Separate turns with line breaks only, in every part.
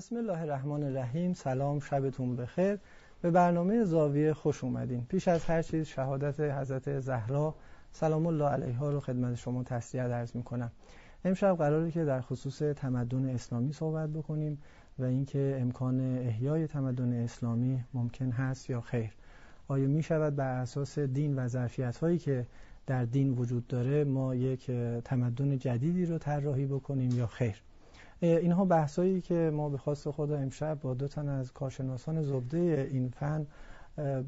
بسم الله الرحمن الرحیم. سلام شبتون بخیر. به برنامه زاویه خوش اومدین. پیش از هر چیز شهادت حضرت زهرا سلام الله علیها رو خدمت شما تسلیت عرض می‌کنم. امشب قراره که در خصوص تمدن اسلامی صحبت بکنیم و اینکه امکان احیای تمدن اسلامی ممکن هست یا خیر. آیا می شود بر اساس دین و ظرفیت هایی که در دین وجود داره ما یک تمدن جدیدی رو طراحی بکنیم یا خیر؟ اینها بحثایی که ما به خواست خدا امشب با دو تن از کارشناسان زبده این فن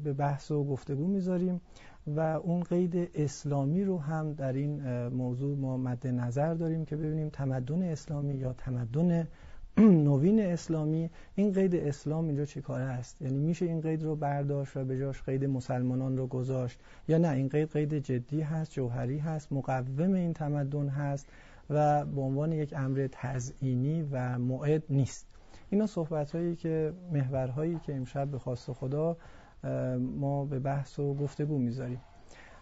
به بحث و گفتگو می‌ذاریم و اون قید اسلامی رو هم در این موضوع ما مد نظر داریم که ببینیم تمدن اسلامی یا تمدن نوین اسلامی این قید اسلام اینجا چی کاره است؟ یعنی میشه این قید رو برداشت و به جاش قید مسلمانان رو گذاشت یا نه؟ این قید قید جدی هست جوهری هست مقوم این تمدن هست. و به عنوان یک امر تزئینی و معد نیست. اینا صحبت هایی که محورهایی که امشب به خواست خدا ما به بحث و گفتگو می‌ذاریم.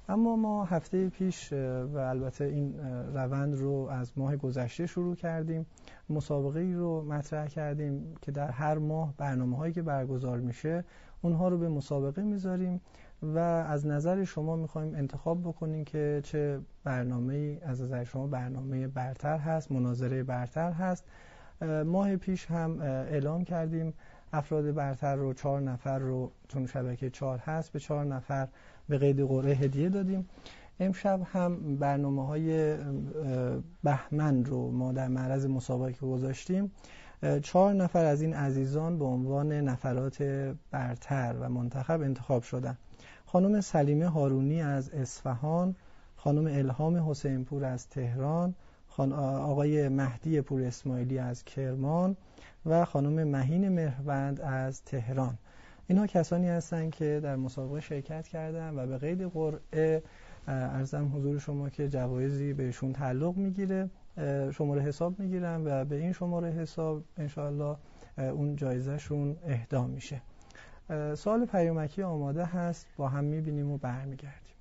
اما ما هفته پیش و البته این روند رو از ماه گذشته شروع کردیم. مسابقه ای رو مطرح کردیم که در هر ماه برنامه هایی که برگزار میشه اونها رو به مسابقه می‌ذاریم. و از نظر شما می‌خوایم انتخاب بکنیم که چه برنامه از نظر شما برنامه برتر هست مناظره برتر هست. ماه پیش هم اعلام کردیم افراد برتر رو چهار نفر رو چون شبکه چهار هست به چهار نفر به قید قرعه هدیه دادیم. امشب هم برنامه های بهمن رو ما در معرض مسابقه گذاشتیم. چهار نفر از این عزیزان به عنوان نفرات برتر و منتخب انتخاب شدن. خانم سلیمه هارونی از اصفهان خانم الهام حسینپور از تهران آقای مهدی پور اسماعیلی از کرمان و خانم مهین مهروند از تهران. اینها کسانی هستند که در مسابقه شرکت کردن و به قید قرعه ارزم حضور شما که جوایزی بهشون تعلق می‌گیره شماره حساب می‌گیرن و به این شماره حساب انشاءالله اون جایزهشون اهدا میشه. سال پیامکی آماده هست با هم می‌بینیم و برمیگردیم.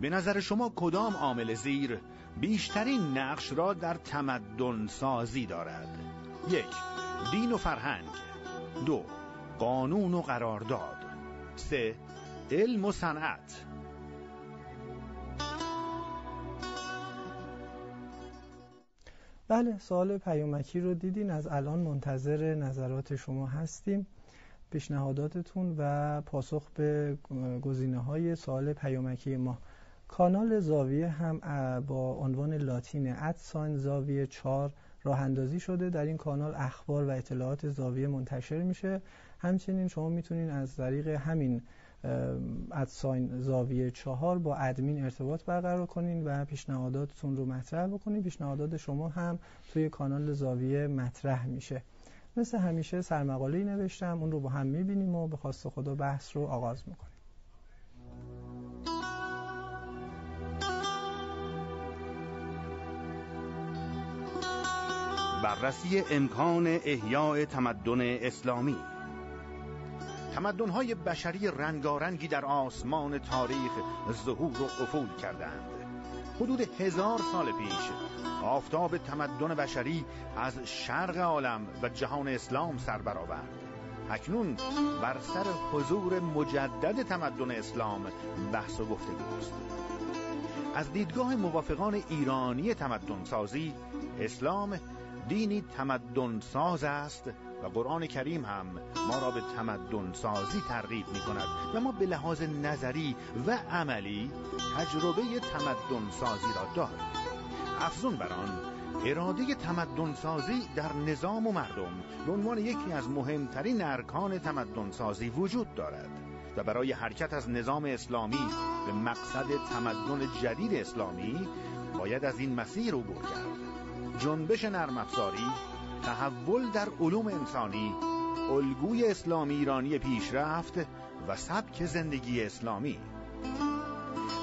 به نظر شما کدام عامل زیر بیشترین نقش را در تمدن سازی دارد؟ یک دین و فرهنگ. دو قانون و قرارداد. سه علم و صنعت.
بله سوال پیامکی رو دیدین از الان منتظر نظرات شما هستیم. پیشنهاداتتون و پاسخ به گزینه های سوال پیامکی ما. کانال زاویه هم با عنوان لاتین ادسان زاویه 4 راه اندازی شده. در این کانال اخبار و اطلاعات زاویه منتشر میشه. همچنین شما می‌تونین از طریق همین ادساین زاویه چهار با ادمین ارتباط برقرار کنین و پیشنهاداتتون رو مطرح بکنین. پیشنهادات شما هم توی کانال زاویه مطرح میشه. مثل همیشه سرمقاله نوشتم اون رو با هم می‌بینیم و به خواست خدا بحث رو آغاز می‌کنیم.
بررسی امکان احیاء تمدن اسلامی. تمدن‌های بشری رنگارنگی در آسمان تاریخ ظهور و افول کردند. حدود هزار سال پیش آفتاب تمدن بشری از شرق عالم و جهان اسلام سر برآورد. اکنون بر سر حضور مجدد تمدن اسلام بحث و گفتگوست از دیدگاه موافقان ایرانی تمدن سازی اسلام دینی تمدن ساز است و قرآن کریم هم ما را به تمدن سازی ترغیب می کند و ما به لحاظ نظری و عملی تجربه تمدن سازی را داریم. افزون بر آن. اراده تمدن سازی در نظام و مردم. به عنوان یکی از مهمترین ارکان تمدن سازی وجود دارد. و برای حرکت از نظام اسلامی به مقصد تمدن جدید اسلامی باید از این مسیر عبور کرد. جنبش نرم افزاری تحول در علوم انسانی الگوی اسلامی ایرانی پیشرفت و سبک زندگی اسلامی.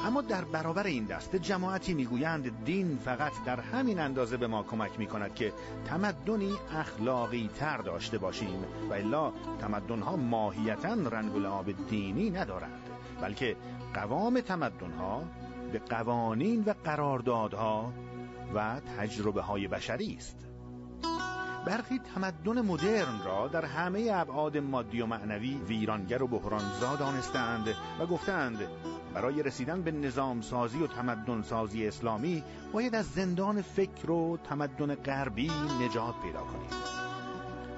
اما در برابر این دسته جماعتی می‌گویند دین فقط در همین اندازه به ما کمک می‌کند که تمدنی اخلاقی تر داشته باشیم و الا تمدنها ماهیتا رنگ لعاب دینی ندارند بلکه قوام تمدنها به قوانین و قراردادها و تجربه های بشری است. برخی تمدن مدرن را در همه ابعاد مادی و معنوی ویرانگر و بحرانزا دانستند و گفتند برای رسیدن به نظام سازی و تمدن سازی اسلامی باید از زندان فکر و تمدن غربی نجات پیدا کنیم.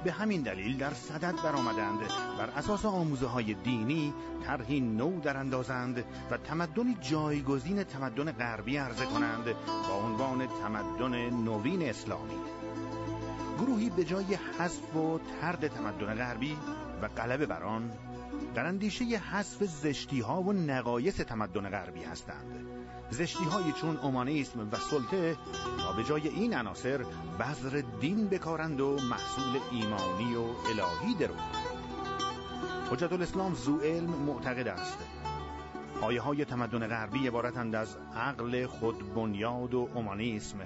به همین دلیل در صدد برآمدند. بر اساس آموزه های دینی طرحی نو در اندازند و تمدنی جایگزین تمدن غربی عرضه کنند با عنوان تمدن نوین اسلامی. گروهی به جای حذف و ترد تمدن غربی و غلبه بر آن در اندیشه حذف زشتی ها و نقایص تمدن غربی هستند. زشتی های چون اومانیسم و سلطه تا به جای این عناصر بذر دین بکارند و محصول ایمانی و الهی درو. حجت الاسلام زو علم معتقد است. پایه های تمدن غربی عبارتند از عقل خود بنیاد و اومانیسم.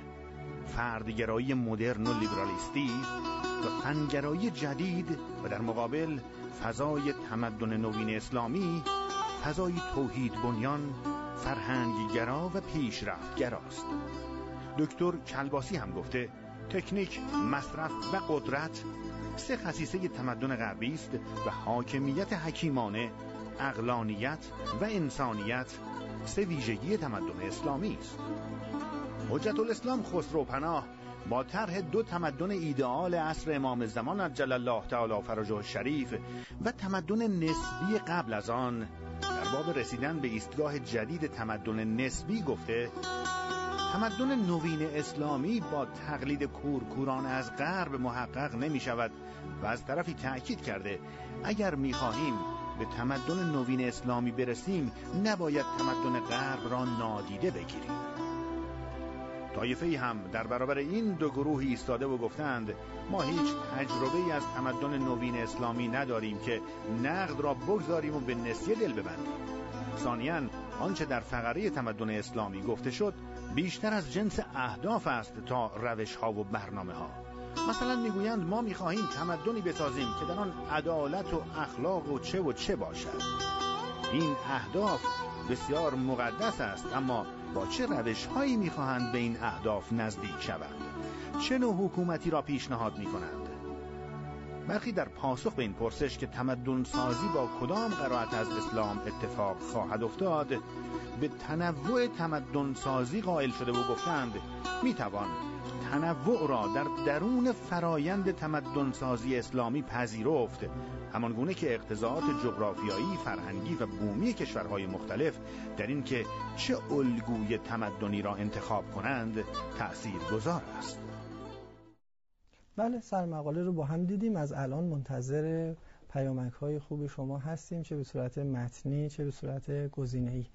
فردگرایی مدرن و لیبرالیستی و فنگرایی جدید و در مقابل فضای تمدن نوین اسلامی فضای توحید بنیان فرهنگگرا و پیشرفتگراست دکتر کلباسی هم گفته تکنیک، مصرف و قدرت سه خصیصه تمدن غربی است و حاکمیت حکیمانه، اقلانیت و انسانیت سه ویژگی تمدن اسلامی است. حجت الاسلام خسرو پناه. با طرح دو تمدن ایدئال عصر امام زمان عجل الله تعالی فرجه شریف و تمدن نسبی قبل از آن. در باب رسیدن به ایستگاه جدید تمدن نسبی گفته تمدن نوین اسلامی با تقلید کورکوران از غرب محقق نمی شود و از طرفی تأکید کرده اگر می خواهیم به تمدن نوین اسلامی برسیم نباید تمدن غرب را نادیده بگیریم. طایفه هم در برابر این دو گروه ایستاده و گفتند ما هیچ تجربه از تمدن نوین اسلامی نداریم که نقد را بگذاریم و به نسیه دل ببندیم. ثانیا آنچه در فقره تمدن اسلامی گفته شد بیشتر از جنس اهداف است تا روش ها و برنامه ها مثلا می‌گویند ما می‌خواهیم تمدنی بسازیم که در آن عدالت و اخلاق و چه و چه باشد. این اهداف بسیار مقدس است اما با چه روش هایی می‌خواهند به این اهداف نزدیک شوند؟ چه نوع حکومتی را پیشنهاد می‌کنند؟ برخی در پاسخ به این پرسش که تمدن سازی با کدام قرائت از اسلام اتفاق خواهد افتاد به تنوع تمدن سازی قائل شده و گفتند می‌توان تنوع را در درون فرایند تمدن سازی اسلامی پذیرفت. همان گونه که اقتضاعات جغرافیایی، فرهنگی و بومی کشورهای مختلف در این که چه الگوی تمدنی را انتخاب کنند تأثیر گذار است.
بله سرمقاله رو با هم دیدیم. از الان منتظر پیامک های خوب شما هستیم چه به صورت متنی چه به صورت گزینه ای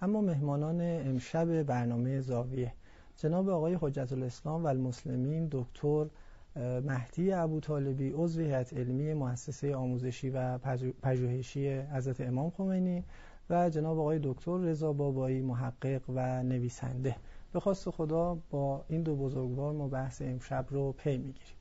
اما مهمانان امشب برنامه زاویه. جناب آقای حجت الاسلام و المسلمین دکتر مهدی ابو طالبی عضو هیئت علمی مؤسسه آموزشی و پژوهشی حضرت امام خمینی و جناب آقای دکتر رضا بابایی محقق و نویسنده. به خواست خدا با این دو بزرگوار ما بحث امشب رو پی می‌گیریم.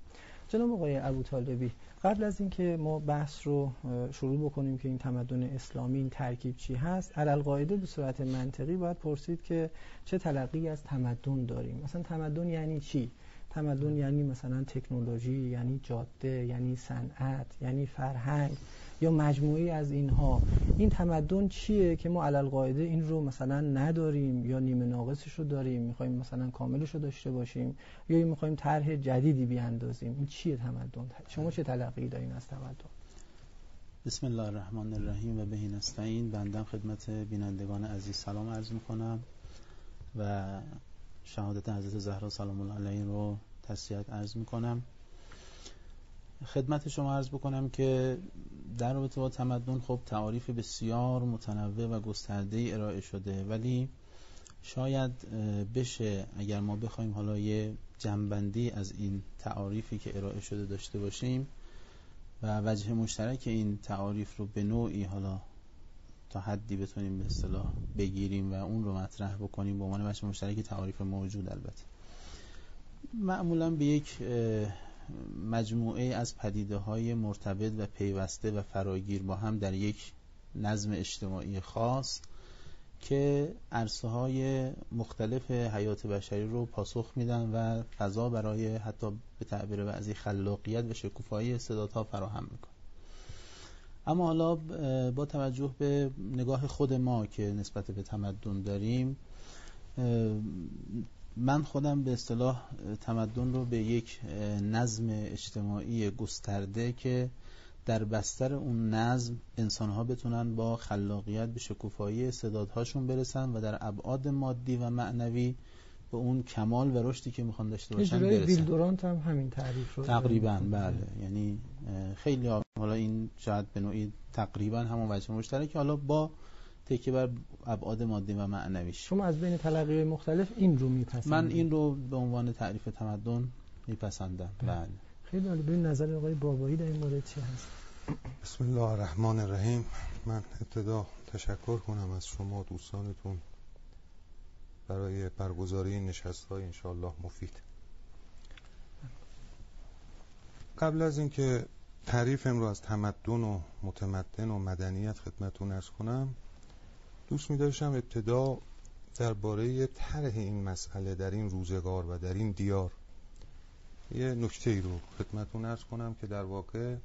جناب آقای ابو طالبی قبل از اینکه ما بحث رو شروع بکنیم که این تمدن اسلامی این ترکیب چی هست علل قاعده به صورت منطقی باید پرسید که چه تلقی از تمدن داریم؟ مثلا تمدن یعنی چی؟ تمدن یعنی مثلا تکنولوژی یعنی جاده یعنی صنعت یعنی فرهنگ یا مجموعی از اینها. این تمدن چیه که ما علل قاعده این رو مثلا نداریم یا نیمه ناقصش رو داریم می‌خوایم مثلا کاملش رو داشته باشیم یا می‌خوایم طرح جدیدی بیاندازیم؟ این چیه تمدن؟ شما چه تلقی دارین از تمدن؟
بسم الله الرحمن الرحیم و بهین استعین. بندم خدمت بینندگان عزیز. سلام عرض می‌کنم و شهادت حضرت زهرا سلام الله علیه رو تسلیت عرض می‌کنم. خدمت شما عرض بکنم که در رابطه با تمدن خب تعاریف بسیار متنوع و گسترده ارائه شده ولی شاید بشه اگر ما بخوایم حالا یه جنبندی از این تعاریفی که ارائه شده داشته باشیم و وجه مشترک این تعاریف رو به نوعی حالا تا حدی بتونیم به اصطلاح بگیریم و اون رو مطرح بکنیم به عنوان وجه مشترک تعاریف موجود البته. معمولا به یک مجموعه از پدیده های مرتبط و پیوسته و فراگیر با هم در یک نظم اجتماعی خاص که عرصه های مختلف حیات بشری رو پاسخ میدن و فضا برای حتی به تعبیر بعضی خلاقیت و شکوفایی استعدادها فراهم میکن اما حالا با توجه به نگاه خود ما که نسبت به تمدن داریم من خودم به اصطلاح تمدن رو به یک نظم اجتماعی گسترده که در بستر اون نظم انسان ها بتونن با خلاقیت به شکوفایی استعدادهاشون برسن و در ابعاد مادی و معنوی به اون کمال و رشدی که می‌خوان داشته باشن برسن.
بیل دورانت هم همین تعریف رو
تقریبا بله. یعنی خیلی حالا این شاید به نوعی تقریبا همون وجه مشترک که حالا با تکیه بر ابعاد مادی و معنویش.
شما از بین تلقی مختلف این رو میپسندید.
من این رو به عنوان تعریف تمدن میپسندم. بله, بله.
خیلی عالی. ببین نظر آقای بابایی در این مورد چی هست؟
بسم الله الرحمن الرحیم. من ابتدا تشکر کنم از شما دوستانتون برای برگزاری نشست های انشاءالله مفید. قبل از اینکه تعریف رو از تمدن و متمدن و مدنیت خدمتون ارز کنم دوست می داشتم ابتدا درباره طرح این مسئله در این روزگار و در این دیار یه نکته ای رو خدمتون ارز کنم که در واقع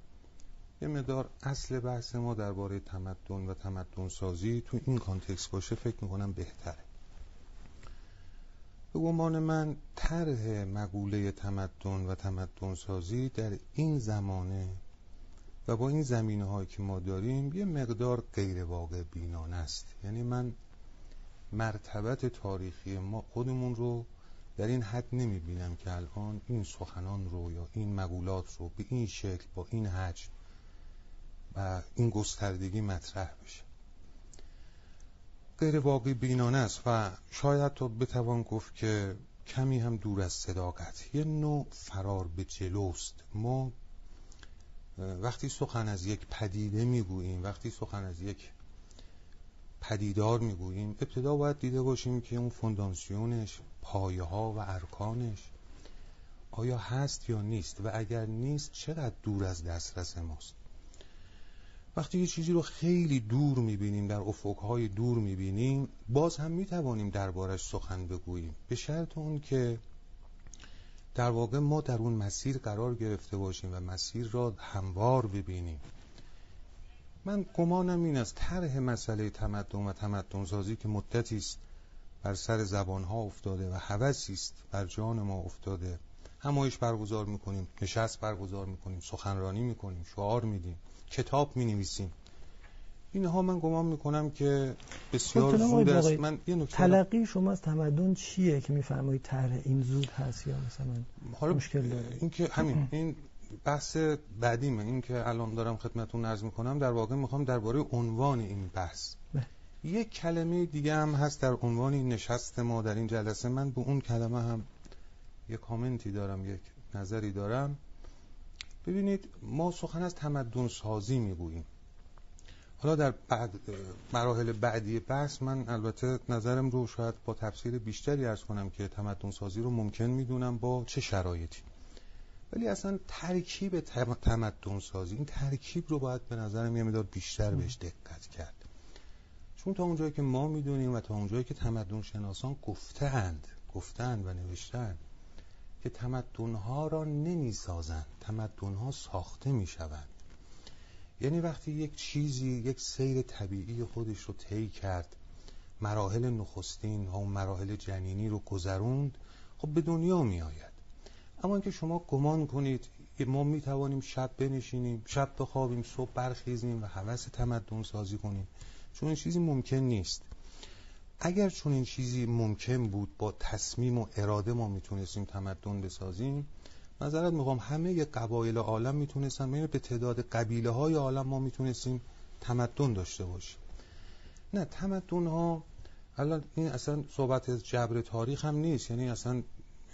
یه مدار اصل بحث ما درباره تمدن و تمدن سازی تو این کانتکست باشه فکر می‌کنم بهتره. به گمان من طرح مقوله تمدن و تمدن سازی در این زمانه و با این زمینه هایی که ما داریم یه مقدار غیر واقع بینانه است. یعنی من مرتبت تاریخی ما خودمون رو در این حد نمی بینم که الان این سخنان رو یا این مقولات رو به این شکل با این حجم و این گستردگی مطرح بشه. غیر واقعی بینانه است و شاید تو بتوان گفت که کمی هم دور از صداقت. یه نوع فرار به جلوست ما وقتی سخن از یک پدیده می‌گوییم وقتی سخن از یک پدیدار می‌گوییم ابتدا باید دیده باشیم که اون فونداسیونش پایه ها و ارکانش آیا هست یا نیست؟ و اگر نیست چقدر دور از دسترس ماست؟ وقتی یه چیزی رو خیلی دور می‌بینیم در افقهای دور می‌بینیم باز هم می‌توانیم دربارش سخن بگوییم. به شرط اون که در واقع ما در اون مسیر قرار گرفته باشیم و مسیر را هموار ببینیم. من گمانم این از طرح مسئله تمدن و تمدن سازی که مدتی است بر سر زبان ها افتاده و هوسی است بر جان ما افتاده. همایش برگزار می‌کنیم نشست برگزار می‌کنیم سخنرانی می‌کنیم شعار میدیم کتاب می نویسیم اینها من گمان می‌کنم که بسیار
خب،
زود است. من
یه تلقی شما از تمدن چیه که میفرمایید طرح این زود هست یا مثلا حالا مشکل داره؟
این که همین این بحث بعدیمه این که الان دارم خدمتون عرض می‌کنم در واقع می‌خوام درباره عنوان این بحث.
به.
یک کلمه دیگه هم هست در عنوان این نشست ما در این جلسه. من به اون کلمه هم یک کامنتی دارم یک نظری دارم. ببینید ما سخن از تمدن سازی می‌گوییم. حالا در بعد مراحل بعدی بحث من البته نظرم رو شاید با تفسیر بیشتری ارز کنم که تمدن سازی رو ممکن می‌دونم با چه شرایطی. ولی اصلا ترکیب تمدن سازی این ترکیب رو باید به نظرم یه مدار بیشتر بهش دقت کرد. چون تا اونجایی که ما می‌دونیم و تا اونجایی که تمدن شناسان گفتهاند گفتن و نوشتن که تمدنها را نمی سازند تمدنها ساخته می شوند یعنی وقتی یک چیزی یک سیر طبیعی خودش رو طی کرد مراحل نخستین و مراحل جنینی رو گذروند خب به دنیا می آید اما اینکه شما گمان کنید ما می توانیم شب بنشینیم شب بخوابیم صبح برخیزیم و حوث تمدن سازی کنیم چون این چیزی ممکن نیست. اگر چون این چیزی ممکن بود با تصمیم و اراده ما می‌تونستیم تمدن بسازیم نظرت می‌خوام همه قبایل عالم می‌تونستن به تعداد قبیله های عالم ما می‌تونستیم تمدن داشته باشیم. نه تمدن ها الان این اصلا صحبت جبر تاریخ هم نیست یعنی اصلا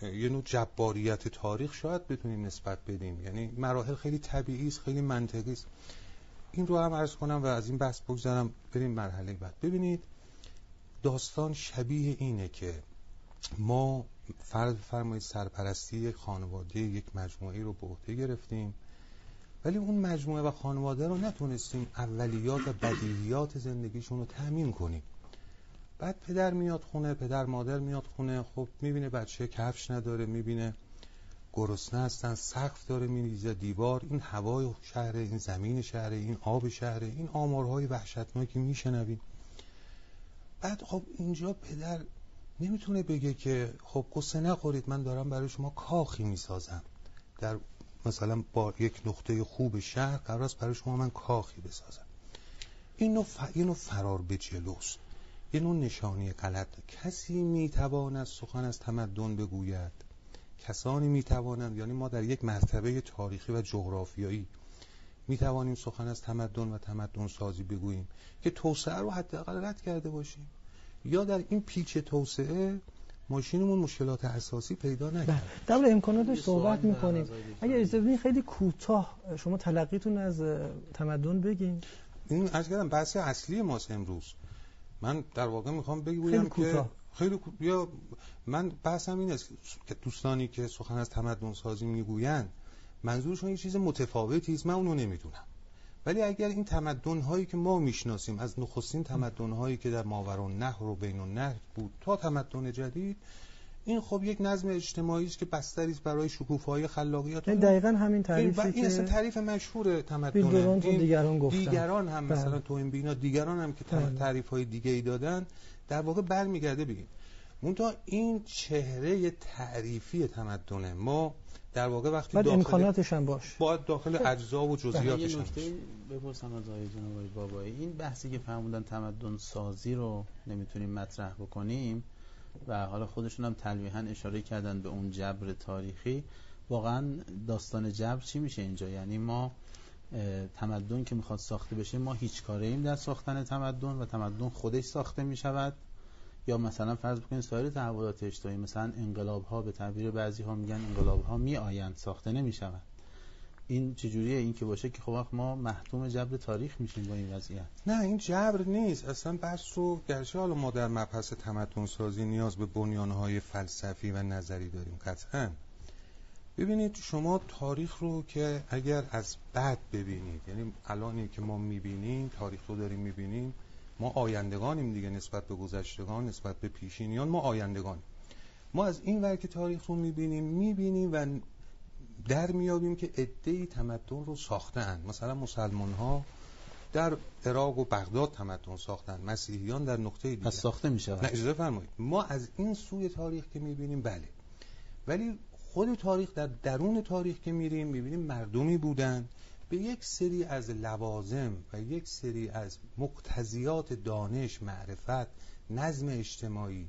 یه نوع جباریت تاریخ شاید بتونیم نسبت بدیم. یعنی مراحل خیلی طبیعی است خیلی منطقی است. این رو هم عرض کنم و از این بحث بگذارم بریم مرحله بعد. ببینید داستان شبیه اینه که ما فرض فرمایید سرپرستی یک خانواده یک مجموعه رو به عهده گرفتیم ولی اون مجموعه و خانواده رو نتونستیم اولیات و بدیهیات زندگیشون رو تأمین کنیم. بعد پدر میاد خونه پدر مادر میاد خونه خب می‌بینه بچه کفش نداره می‌بینه گرسنه هستن سقف داره میریزه دیوار این هوای شهر این زمین شهر این آب شهر این آمارهای وحشتناکی میشنویم. بعد خب اینجا پدر نمی‌تونه بگه که خب قصه نخورید من دارم برای شما کاخی می‌سازم. در مثلا با یک نقطه خوب شهر قرار است برای شما من کاخی بسازم. این نوع, ف... نوع فرار به جلوست. یه نوع نشانی غلط. کسی می‌تواند سخن از تمدن بگوید. کسانی می‌توانند یعنی ما در یک مرتبه تاریخی و جغرافیایی می‌توانیم سخن از تمدن و تمدن سازی بگوییم که توسعه رو حداقل رد کرده باشیم. یا در این پیچ توسعه ماشینمون مشکلات اساسی پیدا نکنه
در امکاناتش صحبت می‌کنیم. اگر اجازه خیلی کوتاه شما تلقیتون از تمدن بگین.
این از کردم بحث اصلی ماست امروز. من در واقع می‌خوام بگویم که خیلی یا من بحثم این است که دوستانی که سخن از تمدن سازی می‌گویند منظورشون یه چیز متفاوتی است من اونو نمی‌دونم. ولی اگر این تمدن هایی که ما می‌شناسیم از نخستین تمدن هایی که در ماوران نهر و بین النهر بود تا تمدن جدید این خب یک نظم اجتماعی است که بستری است برای شکوفایی خلاقیت.
این دقیقا همین تعریفی
این, این
که
تعریف مشهور تمدن
دیگران گفتن.
دیگران هم بله. مثلا تو این بینا دیگران هم که بله. تعریف های دیگه ای دادن در واقع برمیگرده بگیم منتها این چهره تعریفی تمدن ما در واقع وقتی
بعد امکاناتش هم باش.
باید داخل خب. اجزا و جزئیاتش
هم نکته بپرسم از آقای جناب بابایی. این بحثی که فرمودن تمدن سازی رو نمی‌تونیم مطرح بکنیم و حالا خودشون هم تلویحا اشاره کردن به اون جبر تاریخی واقعا داستان جبر چی میشه اینجا؟ یعنی ما تمدن که می‌خواد ساخته بشه ما هیچ کاره ایم در ساختن تمدن و تمدن خودش ساخته می‌شود. یا مثلا فرض بکنید سایر تحولات اجتماعی مثلا انقلاب ها به تعبیر بعضی ها میگن انقلاب ها می آیند ساخته نمی‌شوند این چجوریه؟ این که باشه که خب ما محتوم جبر تاریخ میشیم با این وضعیت.
نه این جبر نیست. اصلا بحث رو گرچه حالا ما در مبحث تمدن سازی نیاز به بنیانهای فلسفی و نظری داریم قطعا. ببینید شما تاریخ رو که اگر از بعد ببینید یعنی الانی که ما می‌بینیم تاریخ رو داریم می‌بینیم ما آیندگانیم دیگه نسبت به گذشتگان نسبت به پیشینیان ما آیندگان. ما از این ور که تاریخ رو می‌بینیم می‌بینیم و در میابیم که ادهی تمدن رو ساختن مثلا مسلمان ها در عراق و بغداد تمدن ساختن مسیحیان در نقطه دیگه
پس ساخته میشه
نه اجازه فرمایید. ما از این سوی تاریخ که می‌بینیم بله. ولی خود تاریخ در درون تاریخ که میریم می‌بینیم مردمی بودن. به یک سری از لوازم و یک سری از مقتضیات دانش معرفت نظم اجتماعی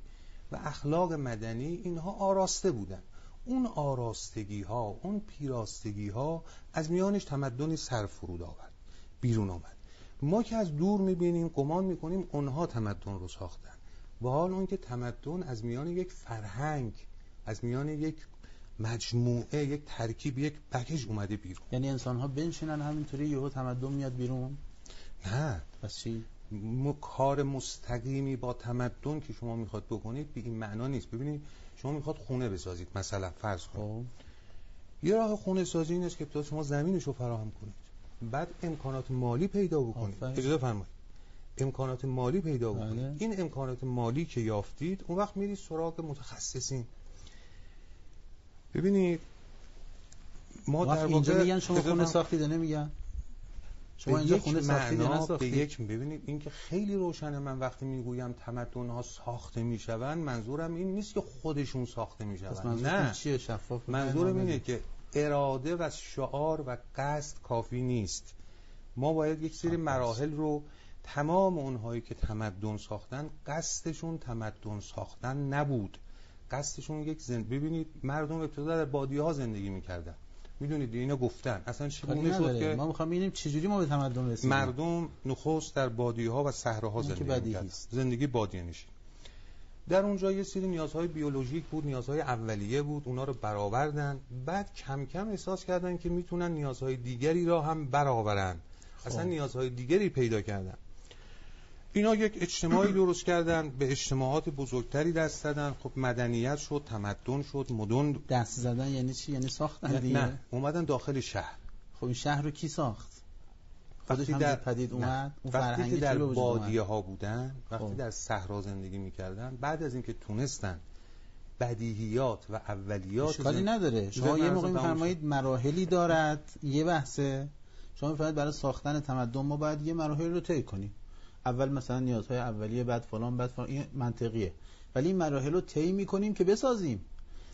و اخلاق مدنی اینها آراسته بودن. اون آراستگی ها اون پیراستگی ها از میانش تمدن سر فرود آورد بیرون آمد. ما که از دور می‌بینیم گمان می‌کنیم اونها تمدن رو ساختن. و حال اون که تمدن از میان یک فرهنگ از میان یک مجموعه یک ترکیب یک پکیج اومده بیرون.
یعنی انسان ها بنشینن همینطوری یهو تمدن میاد بیرون؟
نه.
پس چی؟
کار مستقیمی با تمدن که شما می‌خواد بکنید به این معنا نیست. ببینید شما می‌خواد خونه بسازید مثلا فرض کنید. خب. یه راه خونه سازی این است که شما زمینش رو فراهم کنید. بعد امکانات مالی پیدا بکنید. اجازه فرمایید. امکانات مالی پیدا بکنید. بله. این امکانات مالی که یافتید اون وقت میرید سراغ متخصصین. ببینید
ما در واقع میگن شما خونه ساختید نمیگن؟
شما اینجا خونه ساختید به یک ببینید این که خیلی روشنه من وقتی می‌گویم تمدن ها ساخته می‌شوند منظورم این نیست که خودشون ساخته می‌شوند.
نه. چیه؟ شفاف
منظورم اینه که اراده و شعار و قصد کافی نیست. ما باید یک سری مراحل رو تمام اونهایی که تمدن ساختن قصدشون تمدن ساختن نبود. قصدشون یک زند ببینید مردم ابتدا در بادی ها زندگی می‌کردن. می‌دونید اینا گفتن. اصلا چگونه شد که
ما می‌خوام ببینیم چجوری ما به تمدن رسیدیم.
مردم نخست در بادی ها و صحراها زندگی می‌کردن. زندگی بادی نشین. در اونجا یه سری نیازهای بیولوژیک بود نیازهای اولیه بود. اونا رو برآوردن. بعد کم کم احساس کردن که می‌تونن نیازهای دیگری را هم برآورن. خب. اصلا نیازهای دیگری پیدا کردن. اینا یک اجتماعی درست کردن به اجتماعات بزرگتری دست زدن. خب مدنیت شد تمدن شد مدن
دست زدن یعنی چی؟ یعنی ساختن
نه, نه. اومدن داخل شهر.
خب این شهر رو کی ساخت؟ وقتی در پدید اومد
اون وقتی در بادیه ها بودن وقتی خب. در صحرا زندگی می‌کردن بعد از اینکه تونستن بدیهیات و اولیات
اشکالی نداره. شما یه موقع میفرمایید مراحلی دارد یه بحثه. شما میفرمایید برای ساختن تمدن ما باید یه مراحل رو طی کنیم. اول مثلا نیازهای اولیه بعد فلان بعد فلان. این منطقیه. ولی این مراحل رو طی می‌کنیم که بسازیم.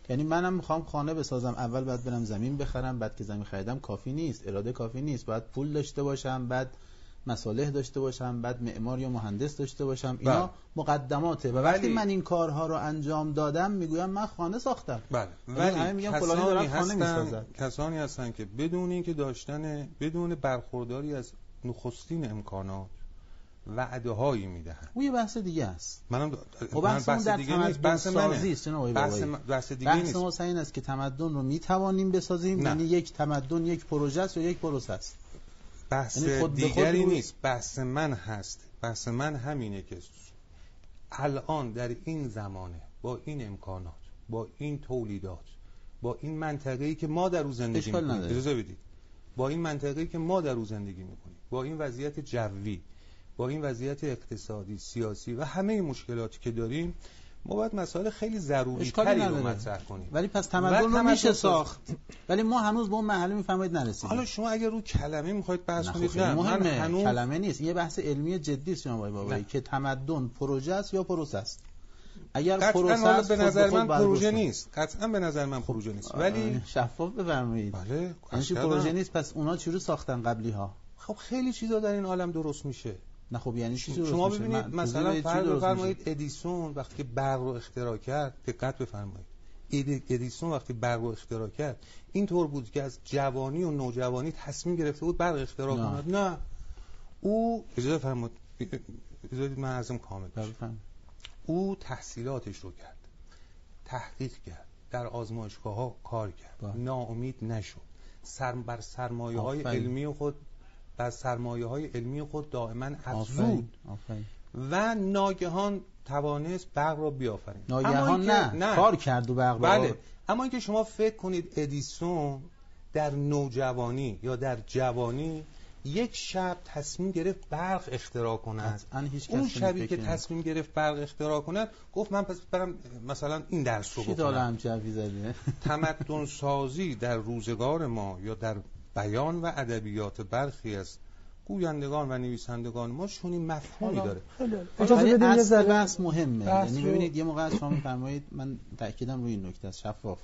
یعنی منم می‌خوام خانه بسازم. اول بعد برم زمین بخرم بعد که زمین خریدم کافی نیست اراده کافی نیست. باید پول داشته باشم بعد مصالح داشته باشم بعد معمار یا مهندس داشته باشم. اینا بله. مقدماته. و وقتی من این کارها رو انجام دادم می‌گویم من خانه ساختم.
بله. یعنی ولی میگم کسانی هستن کسانی هستن که بدون اینکه داشتن بدون برخورداری از نخستین امکانات وعده هایی می‌دهن
اون یه بحث دیگه است.
منم
خب بحث, بحث دیگه نیست بحث سازی است بحث, بحث دیگه بحث نیست. ما این است که تمدن رو می‌توانیم بسازیم یعنی یک تمدن یک پروژه است یا یک پروسه است؟
بحث یعنی خود دیگری خود نیست. بحث من هست. بحث من همینه که الان در این زمانه با این امکانات با این تولیدات با این منطقه‌ای که ما در او زندگی می‌کنیم. اجازه بدید. با این منطقه‌ای که ما در او زندگی می‌کنیم با این وضعیت جوی با این وضعیت اقتصادی سیاسی و همه مشکلاتی که داریم ما باید مسائل خیلی ضروری تری رو مطرح کنیم.
ولی پس تمدن رو میشه ساخت. ولی ما هنوز به اون مرحله می‌فهمید نرسیدیم.
حالا شما اگر رو کلمه می‌خواید بحث کنید نه
مهمه. هنوز... کلمه نیست. یه بحث علمی جدی است شما بابایی که تمدن پروژه است یا پروسه است؟
اگر پروسه است به نظر من پروژه نیست. قطعا به نظر من پروژه نیست. ولی
شفاف بفرمایید. بله پروژه نیست پس اونا چی رو ساختن قبلی ها
خب خیلی چیزا در این عالم درست میشه.
نه خب یعنی چی
شما ببینید مثلا فرض بفرمایید ادیسون وقتی که برق رو اختراع کرد دقت بفرمایید. ادیسون وقتی برق رو اختراع کرد اینطور بود که از جوانی و نوجوانی تصمیم گرفته بود برق اختراع کند. نه. او اجازه فرمایید اجازه من ازم کامل بشه. او تحصیلاتش رو کرد. تحقیق کرد. در آزمایشگاه ها کار کرد. بله. ناامید نشد. سر بر سرمایه های علمی خود بر سرمایه های علمی خود دائما افزود و ناگهان توانست برق را بیافرین
ناگهان نه. نه. کار کرد و برق
بله. اما اینکه شما فکر کنید ادیسون در نوجوانی یا در جوانی یک شب تصمیم گرفت برق اختراع کند. اون شبی که تصمیم گرفت برق اختراع کند گفت من پس برم مثلا این درس رو بخونم. تمدن سازی در روزگار ما یا در بیان و ادبیات برخی از گویندگان و نویسندگان ما چنین مفهومی داره.
اجازه بدید یه ذره. بحث مهمه. یعنی ببینید یه موقع شما میفرمایید من تاکیدم روی این نکته است. شفاف.